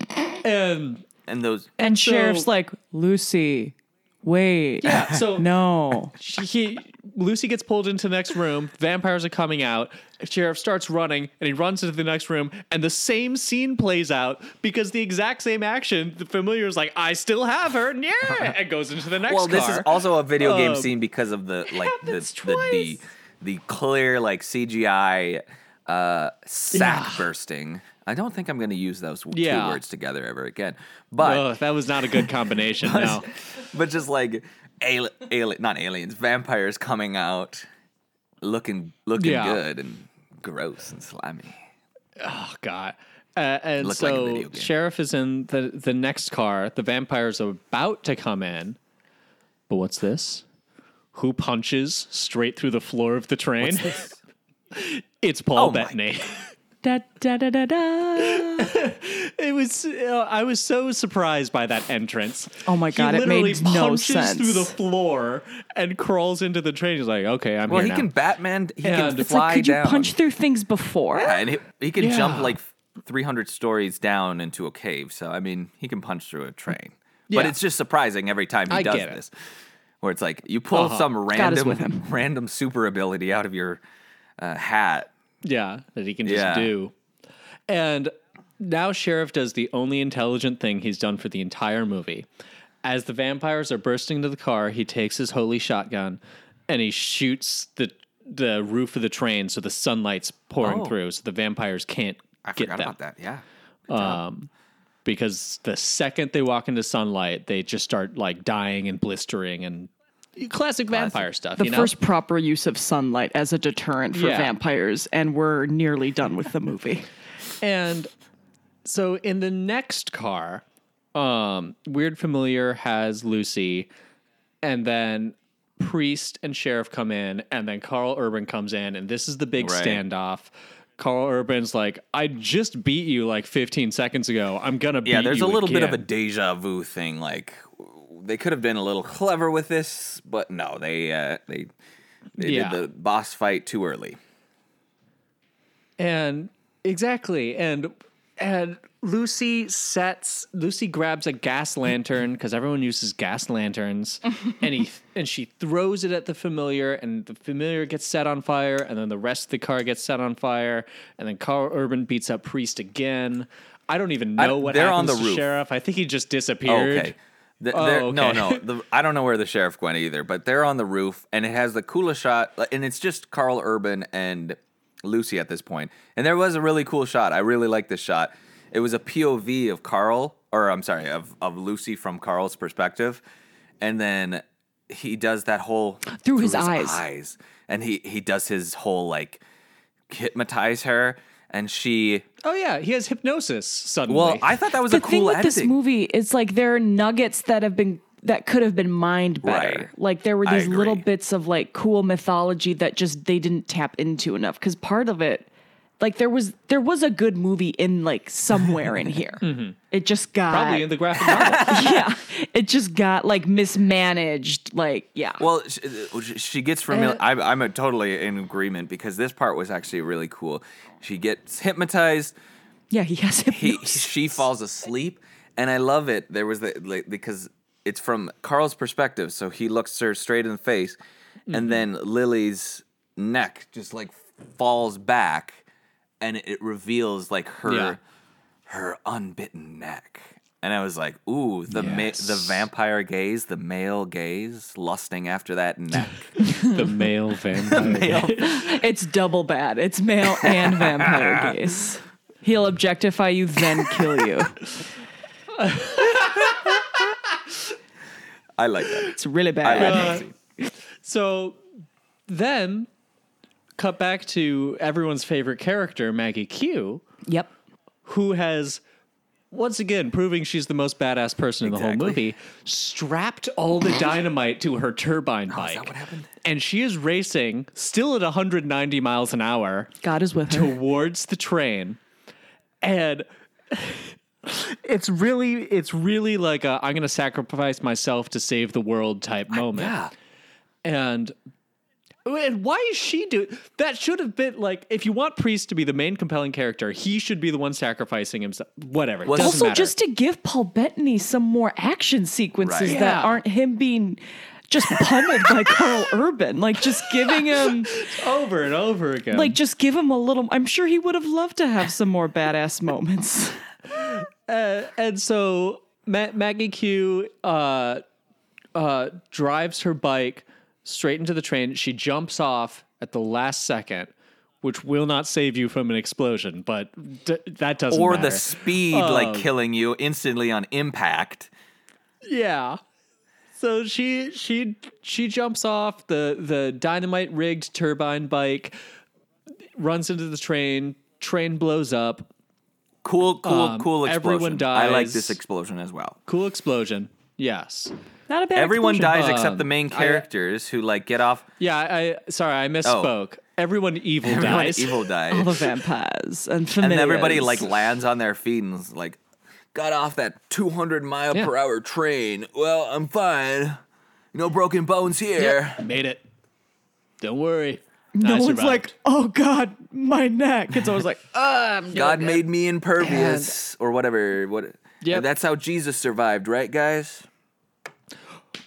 and and those And so- sheriff's like, Lucy, wait. yeah so No. [LAUGHS] she, he Lucy gets pulled into the next room. [LAUGHS] Vampires are coming out. Sheriff starts running, and he runs into the next room, and the same scene plays out because the exact same action. The familiar is like, "I still have her," and yeah, [LAUGHS] and goes into the next. Well, this is also a video game Um, scene because of the like [LAUGHS] the the, the the clear like CGI uh, sack Yeah. bursting. I don't think I'm going to use those Yeah. two words together ever again. But Ugh, that was not a good combination. no, but just like ali- ali- not aliens, vampires coming out looking looking Yeah. good and gross and slimy. oh god. Uh, and Looked like so game. sheriff is in the the next car. The vampires are about to come in, but what's this? Who punches straight through the floor of the train? [LAUGHS] it's Paul Oh Bettany. Da da da da da. [LAUGHS] it was. Uh, I was so surprised by that entrance. Oh my God, He it made literally no punches sense. through the floor and crawls into the train. He's like, "Okay, I'm Well, here Well, he now." can Batman. He And- can It's fly like, could you punch through things before? Yeah, and he, he can Yeah. jump like 300 stories down into a cave. So I mean, he can punch through a train. But it's just surprising every time he I does get this, where it's like you pull Uh-huh. some God with random him. random super ability out of your uh, hat. Yeah, that he can just Yeah. do. And now Sheriff does the only intelligent thing he's done for the entire movie. As the vampires are bursting into the car, he takes his holy shotgun and he shoots the the roof of the train so the sunlight's pouring Oh. through so the vampires can't I get forgot them. about that. Yeah. Um, because the second they walk into sunlight, they just start like dying and blistering and classic, vampire stuff. The you know? first proper use of sunlight as a deterrent for Yeah. vampires, and we're nearly done with the movie. [LAUGHS] And so in the next car, um, Weird Familiar has Lucy, and then Priest and Sheriff come in, and then Karl Urban comes in, and this is the big Right. standoff. Karl Urban's like, I just beat you like 15 seconds ago. I'm gonna beat Yeah, there's you a little bit of a deja vu thing. Like they could have been a little clever with this, but no, they uh, they they Yeah. did the boss fight too early. And exactly. And and Lucy sets Lucy grabs a gas lantern because everyone uses gas lanterns, [LAUGHS] and he and she throws it at the familiar, and the familiar gets set on fire, and then the rest of the car gets set on fire, and then Karl Urban beats up Priest again. I don't even I- know what they're on happens the to roof. Sheriff. I think he just disappeared. Okay. The- Oh, they're- No, no. [LAUGHS] The, I don't know where the sheriff went either, but they're on the roof, and it has the coolest shot, and it's just Karl Urban and Lucy at this point. And there was a really cool shot. I really like this shot. It was a POV of Karl, or I'm sorry, of of Lucy from Karl's perspective, and then he does that whole Through his eyes. and he he does his whole like hypnotize her, and she. Oh yeah, he has hypnosis suddenly. Well, I thought that was the a thing cool with editing. this movie is like there are nuggets that have been that could have been mined better. Right. Like there were these little bits of like cool mythology that just they didn't tap into enough because part of it like there was there was a good movie in like somewhere in here. [LAUGHS] It just got Mm-hmm. probably in the graphic novel. [LAUGHS] yeah, it just got like mismanaged. Like yeah, Well, sh- uh, she gets familiar. I'm, I'm a totally in agreement because this part was actually really cool. She gets hypnotized. yeah, he has He, hypnosis. she falls asleep, and I love it. There was the like, because it's from Karl's perspective, so he looks her straight in the face, Mm-hmm. and then Lily's neck just like falls back, and it, it reveals like her Yeah. her unbitten neck. And I was like, "Ooh, the ma- the vampire gaze, the male gaze, lusting after that neck." [LAUGHS] [LAUGHS] the male vampire. It's double bad. It's male and vampire [LAUGHS] gaze. He'll objectify you, then kill you. I like that. It's really bad. like that. Uh, so then cut back to everyone's favorite character, Maggie Q, Yep. who has once again proving she's the most badass person in the whole Exactly. movie, strapped all the dynamite to her turbine Oh, is bike. that what happened? And she is racing still at 190 miles an hour God is with her. towards the train. And [LAUGHS] it's really it's really like a I'm going to sacrifice myself to save the world type moment. Yeah. And and why is she doing that? Should have been like if you want Priest to be the main compelling character, he should be the one sacrificing himself. Whatever. Well, also, matter. just to give Paul Bettany some more action sequences Right. that Yeah. aren't him being just pummeled by [LAUGHS] Karl Urban. Like, just giving him, [LAUGHS] over and over again. like, just give him a little. I'm sure he would have loved to have some more badass moments. [LAUGHS] and so Ma- Maggie Q uh, uh, drives her bike straight into the train. She jumps off at the last second, which will not save you from an explosion, but d- that doesn't Or matter. the speed like killing you instantly on impact. Yeah. So she she she jumps off the the dynamite rigged turbine bike, runs into the train. Train blows up. Cool, cool, Um, cool explosion. everyone dies. I like this explosion as well. Cool explosion. Yes. Not a bad. Everyone explosion. dies except Um, the main I- characters who like get off. Yeah. I, I sorry I misspoke. Everyone evil Everyone dies. evil [LAUGHS] dies. All dies. the vampires and and familiars. everybody like lands on their feet and like, got off that 200 mile Yeah. per hour train. Well, I'm fine. No broken bones here. Made it. Don't worry. No I one's like, oh God, my neck. It's always like, oh, [LAUGHS] I'm God doing made me impervious or whatever. What? Yep. And that's how Jesus survived, right, guys?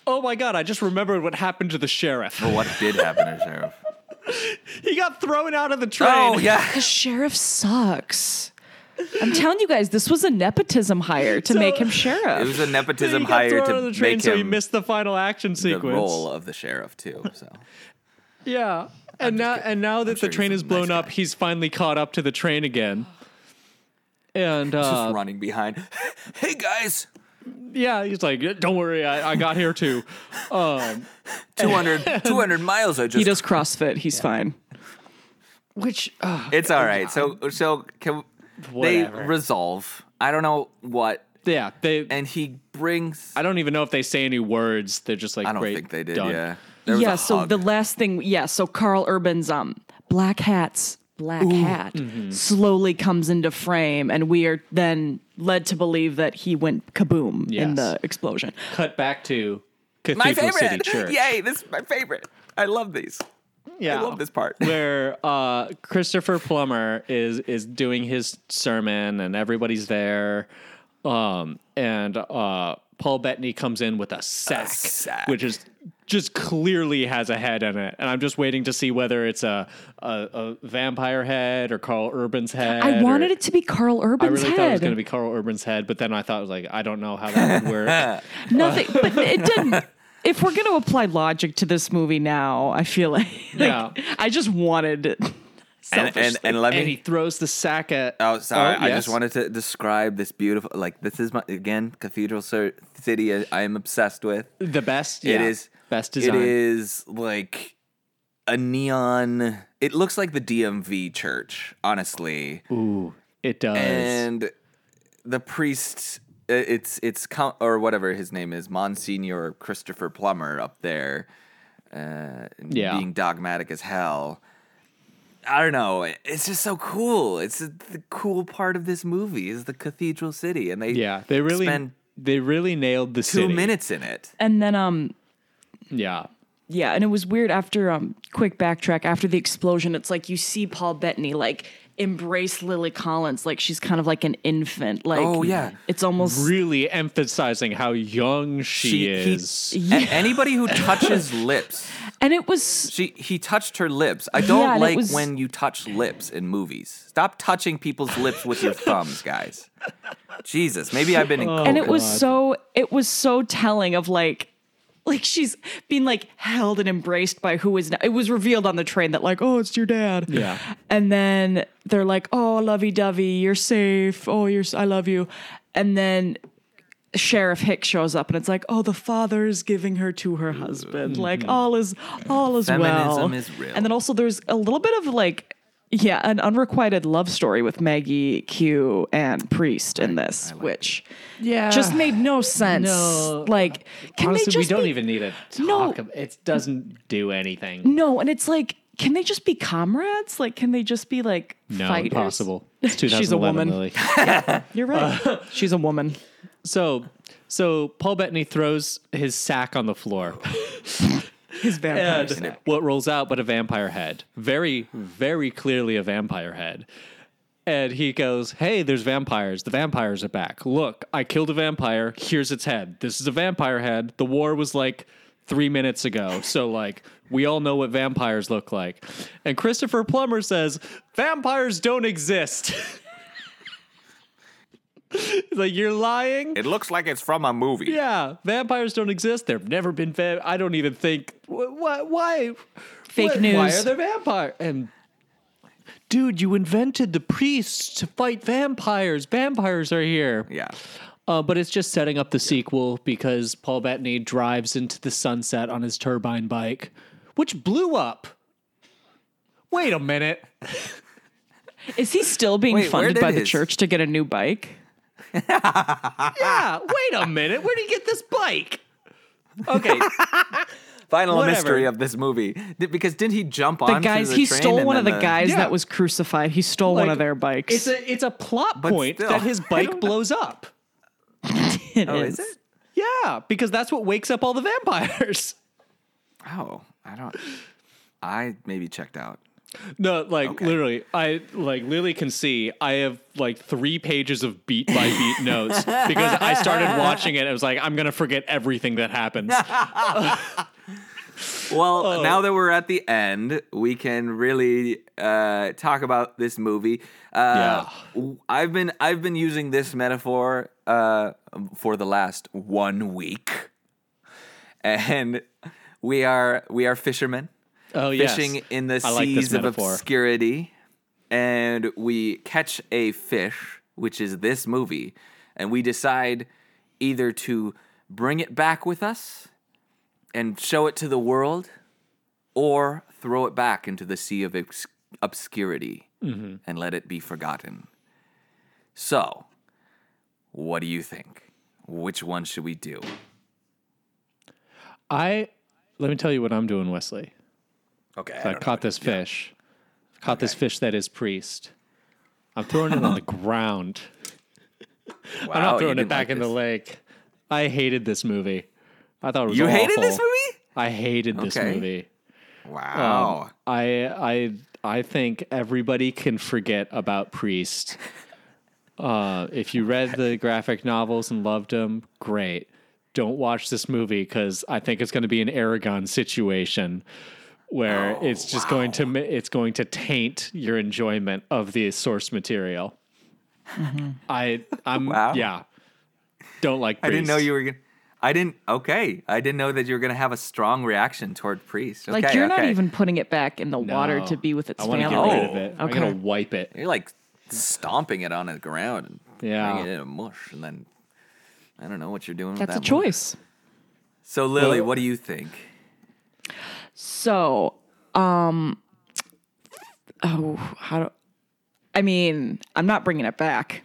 Oh my god! I just remembered what happened to the sheriff. Well, what did happen to the Sheriff? [LAUGHS] He got thrown out of the train. Oh yeah. The sheriff sucks. I'm telling you guys, this was a nepotism hire to make him sheriff. It was a He nepotism got hire thrown out to of the train, make so he missed the final action sequence. the role of the sheriff too. So Yeah, and now kidding. and now that sure the he's train is blown nice up, guy. he's finally caught up to the train again. And just uh, running behind. [LAUGHS] Hey guys, yeah, he's like, "Don't worry, I, I got here too." Um, [LAUGHS] 200, 200 miles. I just. he does CrossFit. He's fine. which uh, It's all right. So so can they resolve? I don't know what, yeah, they. and he brings. I don't even know if they say any words. They're just like, I don't "Great, think they did. done." Yeah. There was yeah. a So hug. the last thing, yeah. So Karl Urban's um black hats, black hat Mm-hmm. slowly comes into frame, and we are then led to believe that he went kaboom in the explosion. Cut back to my Cathedral City favorite. [LAUGHS] Church. Yay! This is my favorite. I love these. yeah, I love this part. [LAUGHS] where uh, Christopher Plummer is is doing his sermon and everybody's there, um, and uh, Paul Bettany comes in with a sack, sack. which is just clearly has a head in it, and I'm just waiting to see whether it's a a, a vampire head or Karl Urban's head. I wanted or- it to be Karl Urban's head. I Urban's really thought it was going to be Karl Urban's head, but then I thought it was like I don't know how that would work. [LAUGHS] Nothing, but it didn't. If we're going to apply logic to this movie now, I feel like, like, Yeah. I just wanted it. And, and, and let and he throws the sack at. Oh, sorry. Oh, I yes. just wanted to describe this beautiful. Like this is my again Cathedral City. I, I am obsessed with. the best. It yeah, is best design. It is like a neon. It looks like the DMV church, honestly. Ooh, it does. And the priest, it's it's count or whatever his name is, Monsignor Christopher Plummer up there, uh, Yeah. being dogmatic as hell. I don't know. It's just so cool. It's the cool part of this movie is the cathedral city, and they Yeah, they really spend they really nailed the two city. minutes in it. and then, um, Yeah. yeah, and it was weird after, um, quick backtrack, after the explosion, it's like you see Paul Bettany, like, embrace Lily Collins like she's kind of like an infant. Like, Oh, yeah. It's almost. Really emphasizing how young she, She- is. A- yeah. anybody who touches [LAUGHS] lips, And it was. she he touched her lips. I don't Yeah, like was- when you touch lips in movies. Stop touching people's lips with your thumbs, guys. Jesus, maybe I've been in. and it was so it was so telling of like like she's being like held and embraced by who is now it was revealed on the train that like oh it's your dad. Yeah. and then they're like oh lovey-dovey you're safe. Oh you're I love you. And then sheriff hicks shows up and it's like oh the father is giving her to her husband. Like mm-hmm. all is all is well. Is and then also there's a little bit of like yeah, an unrequited love story with Maggie Q and Priest in this, which Yeah. just made no sense. No. Like, can Honestly, they just we don't be, even need to No. talk. ab- It doesn't do anything. No, and it's like, can they just be comrades? Like, can they just be like No, fighters? impossible. [LAUGHS] It's She's a woman. Lily. [LAUGHS] You're right. Uh, She's a woman. So, so Paul Bettany throws his sack on the floor. [LAUGHS] His vampires. And what rolls out but a vampire head. Very, very clearly a vampire head. And he goes, Hey, there's vampires. The vampires are back. Look, I killed a vampire. Here's its head. This is a vampire head. The war was like three minutes ago. So, like, we all know what vampires look like. And Christopher Plummer says, Vampires don't exist. [LAUGHS] [LAUGHS] He's like, You're lying? It looks like it's from a movie. Yeah, vampires don't exist. There've never been. Va- I don't even think. Wh- wh- why? Fake wh- news. Why are there vampires? And dude, you invented the priests to fight vampires. Vampires are here. Yeah. Uh, but it's just setting up the sequel because Paul Bettany drives into the sunset on his turbine bike, which blew up. Wait a minute. Is he still being Wait, funded by the his- church to get a new bike? [LAUGHS] Yeah, wait a minute. Where'd he get this bike? Okay, [LAUGHS] Final Whatever. mystery of this movie. Did, because didn't he jump on The guys, he stole one of the guys Yeah. that was crucified. He stole one of their bikes. It's a it's a plot But point still, that his [LAUGHS] bike blows up. It Oh, is. is it? Yeah, because that's what wakes up all the vampires. Oh, I don't. I maybe checked out. No, like Okay. literally, I like literally can see I have like three pages of beat by beat [LAUGHS] notes because I started watching it. I was like, I'm gonna forget everything that happens. [LAUGHS] [LAUGHS] Well, Oh. now that we're at the end, we can really uh, talk about this movie. Uh, w- I've been I've been using this metaphor uh, for the last one week, and we are we are fishermen Oh yes, fishing in the I like seas of obscurity, and we catch a fish, which is this movie, and we decide either to bring it back with us and show it to the world, or throw it back into the sea of obs- obscurity Mm-hmm. and let it be forgotten. So, what do you think? Which one should we do? I let me tell you what I'm doing, Wesley. Okay, I caught this fish. Caught this fish that is priest. I'm throwing it on the [LAUGHS] ground. I'm not throwing it back like in the lake. I hated this movie. I thought it was You hated this movie? I hated this movie. Wow. I I I think everybody can forget about Priest. [LAUGHS] Uh, if you read the graphic novels and loved them, great. Don't watch this movie because I think it's going to be an Eragon situation where Oh, it's just going to ma- it's going to taint your enjoyment of the source material. Mm-hmm. I I'm [LAUGHS] Wow. yeah. Don't like. I didn't know you were gonna. I didn't. Okay, I didn't know that you were gonna have a strong reaction toward priest. Okay, Like you're not even putting it back in the water to be with its I want to family. get rid of it. I'm gonna wipe it. You're like stomping it on the ground and Yeah. making it a mush, and then I don't know what you're doing. That's a with that mush. choice. So Lily, Well- what do you think? So, um, oh, how do I mean? I'm not bringing it back.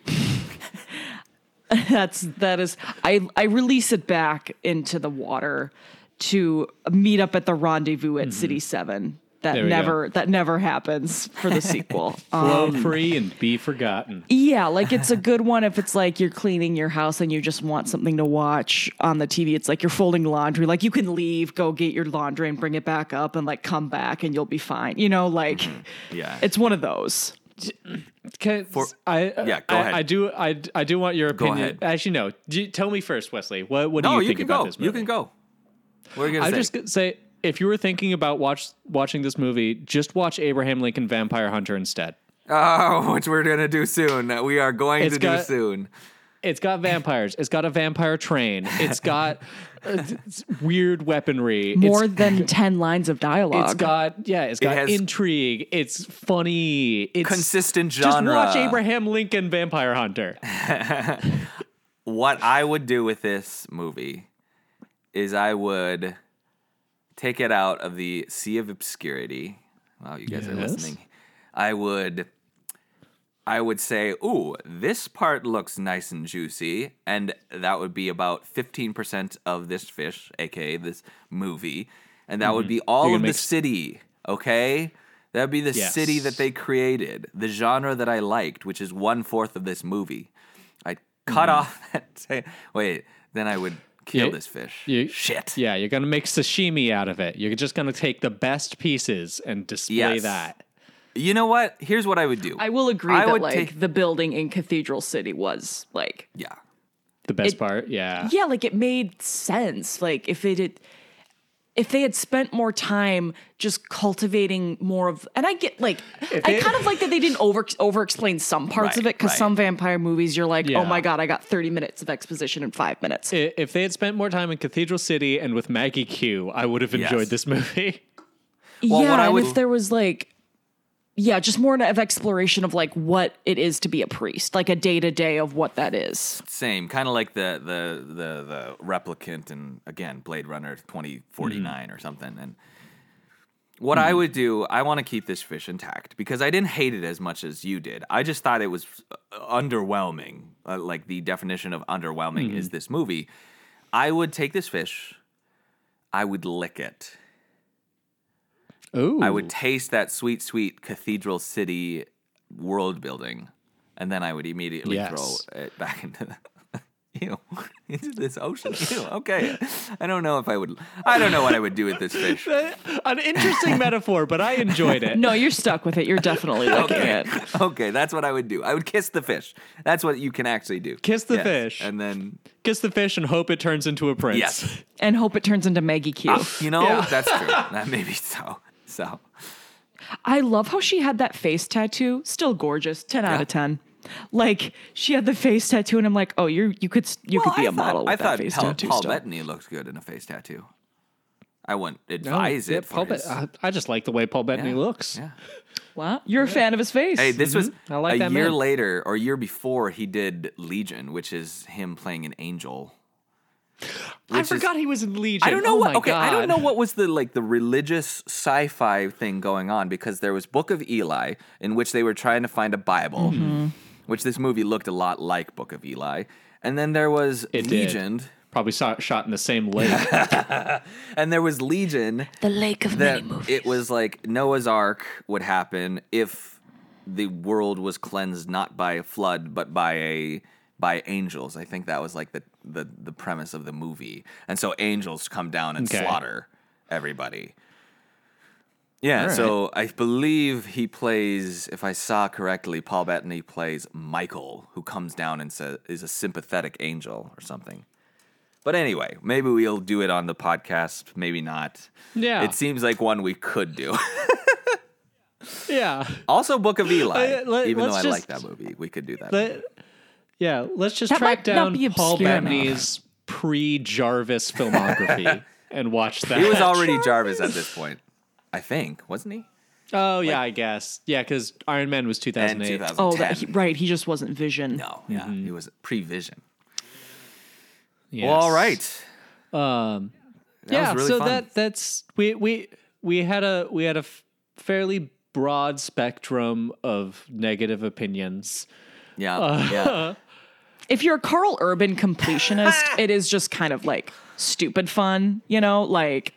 [LAUGHS] That's that is I I release it back into the water to meet up at the rendezvous at City Seven. That Mm-hmm. There we go. never that never happens for the sequel. [LAUGHS] Um, free and be forgotten. yeah, like it's a good one if it's like you're cleaning your house and you just want something to watch on the TV. It's like you're folding laundry. Like you can leave, go get your laundry and bring it back up and like come back and you'll be fine. You know, like Yeah. it's one of those. Can, I Yeah, go I, ahead. I do I, I do want your opinion. ahead. Actually, no. Do you- tell me first, Wesley. What what do no, you you think can about go. this movie? You can go. What are you gonna I say? just say if you were thinking about watch watching this movie, just watch Abraham Lincoln Vampire Hunter instead. oh, [LAUGHS] which we're gonna do soon. We are going It's to do soon. It's got vampires. It's got a vampire train. It's got [LAUGHS] uh, it's weird weaponry. More It's, than [LAUGHS] 10 lines of dialogue. it's got yeah. It's got has- intrigue. It's funny. It's Consistent Just watch Abraham Lincoln Vampire Hunter. what I would do with this movie is I would take it out of the sea of obscurity. Wow, you guys are listening. I would I would say, "Ooh, this part looks nice and juicy." And that would be about 15% of this fish, aka this movie. And that would be all of the city, okay? That'd be the Yes. city that they created, the genre that I liked, which is one fourth of this movie. I'd cut off [LAUGHS] that. Say, wait, then I would kill Yeah, this fish. You- Shit. Yeah, you're gonna make sashimi out of it. You're just gonna take the best pieces and display Yes. that. You know what? Here's what I would do. I will agree I that would like take- the building in Cathedral City was like yeah. The best It- part, yeah. yeah, like it made sense. Like if it had if they had spent more time just cultivating more of and I get like I they- kind of like that they didn't over over explain some parts of it because right. some vampire movies you're like, Yeah. oh my god, I got 30 minutes of exposition in five minutes. If they had spent more time in Cathedral City and with Maggie Q, I would have enjoyed Yes. this movie. Well, yeah, what I and would- if there was like yeah, just more of exploration of like what it is to be a priest, like a day to day of what that is. Same, kind of like the the the the replicant and again Blade Runner 2049 or something. And what I would do, I want to keep this fish intact because I didn't hate it as much as you did. I just thought it was uh, underwhelming. Uh, like the definition of underwhelming is this movie. I would take this fish, I would lick it. Ooh. I would taste that sweet, sweet cathedral city world building, and then I would immediately Yes. throw it back [LAUGHS] into the. Ew. [LAUGHS] Into this ocean. Ew. Okay. I don't know if I would. I don't know what I would do with this fish. [LAUGHS] An interesting metaphor, but I enjoyed it. No, you're stuck with it. You're definitely looking Okay. at it. Okay, that's what I would do. I would kiss the fish. That's what you can actually do. Kiss the Yes. fish. And then, Kiss the fish and hope it turns into a prince. yes. And hope it turns into Maggie Q. Ah, you know, Yeah. that's true. That may be so. So, I love how she had that face tattoo. Still gorgeous. 10 out of 10. Like she had the face tattoo and I'm like, "Oh, you you could you Well, could be I a model Thought, I that thought face Paul, tattoo Paul still." Bettany looked good in a face tattoo. I wouldn't No, advise yeah, it. For Paul his- I, I just like the way Paul Bettany Yeah. looks. yeah. Wow. You're a fan of his face. Hey, this was Mm-hmm. I like a that year man. later or year before he did Legion, which is him playing an angel. I Which is- forgot he was in Legion. I don't know Oh what. my Okay, I don't know what was the like the religious sci-fi thing going on because there was Book of Eli in which they were trying to find a Bible, Mm-hmm. which this movie looked a lot like Book of Eli, and then there was It did. Legion, Probably saw it shot in the same lake. [LAUGHS] and there was Legion the lake of that it was like Noah's Ark would happen if the world was cleansed not by a flood but by a by angels. I think that was like the the, the premise of the movie. And so angels come down and Okay. slaughter everybody. Yeah, All so I believe he plays, if I saw correctly, Paul Bettany plays Michael, who comes down and says is a sympathetic angel or something. But anyway, maybe we'll do it on the podcast, maybe not. Yeah. It seems like one we could do. [LAUGHS] yeah. also, Book of Eli. Uh, let- even though I like that movie, we could do that. Let- yeah, let's just That track down Paul obscure enough. Bettany's pre-Jarvis filmography [LAUGHS] and watch that. he was already Jarvis at this [LAUGHS] point, I think, wasn't he? Oh yeah, I guess. Yeah, because Iron Man was 2008. Oh, that he, right. He just wasn't Vision. No, yeah, Mm-hmm. he was pre-Vision. Yes. Well, all right. Um, That yeah, was really so fun. that that's we we we had a we had a f- fairly broad spectrum of negative opinions. yeah, uh, yeah. [LAUGHS] If you're a Karl Urban completionist, [LAUGHS] it is just kind of like stupid fun, you know, like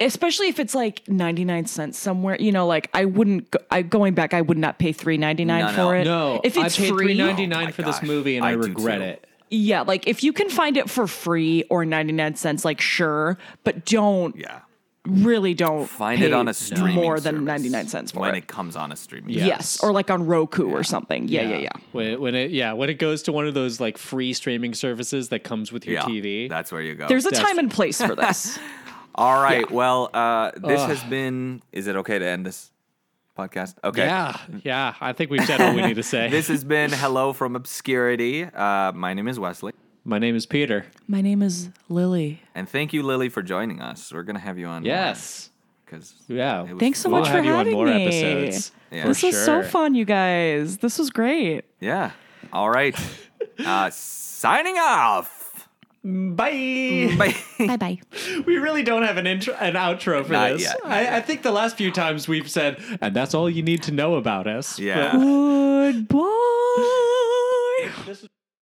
especially if it's like 99 cents somewhere, you know, like I wouldn't go, I going back I would not pay 3.99 No, no. for it. No, if it's I paid free, three ninety Oh nine my for this movie, and I, I regret it. yeah, like if you can find it for free or 99 cents like sure, but don't yeah. Really don't Find pay it on a streaming more than service 99 cents for when it. it comes on a streaming. Yeah. Yes, or like on Roku or something. Yeah, yeah, yeah. When, when it yeah when it goes to one of those like free streaming services that comes with your yeah, TV. That's where you go. There's a That's- time and place for this. [LAUGHS] all right. Well, uh, this has been. Is it okay to end this podcast? Okay. Yeah, yeah. I think we've said all we need to say. [LAUGHS] This has been [LAUGHS] Hello from Obscurity. Uh, my name is Wesley. My name is Peter. My name is Lily. And thank you, Lily, for joining us. We're going to have you on. Yes. Because Yeah. Thanks so We'll much have for you on having more me. episodes. Yeah. for This was so fun, you guys. This was great. Yeah. All right. [LAUGHS] uh, signing off. Bye. Bye. Bye bye. [LAUGHS] We really don't have an intro, an outro for Not this. yet, I, I think the last few times we've said, and that's all you need to know about us. Yeah. Goodbye. But this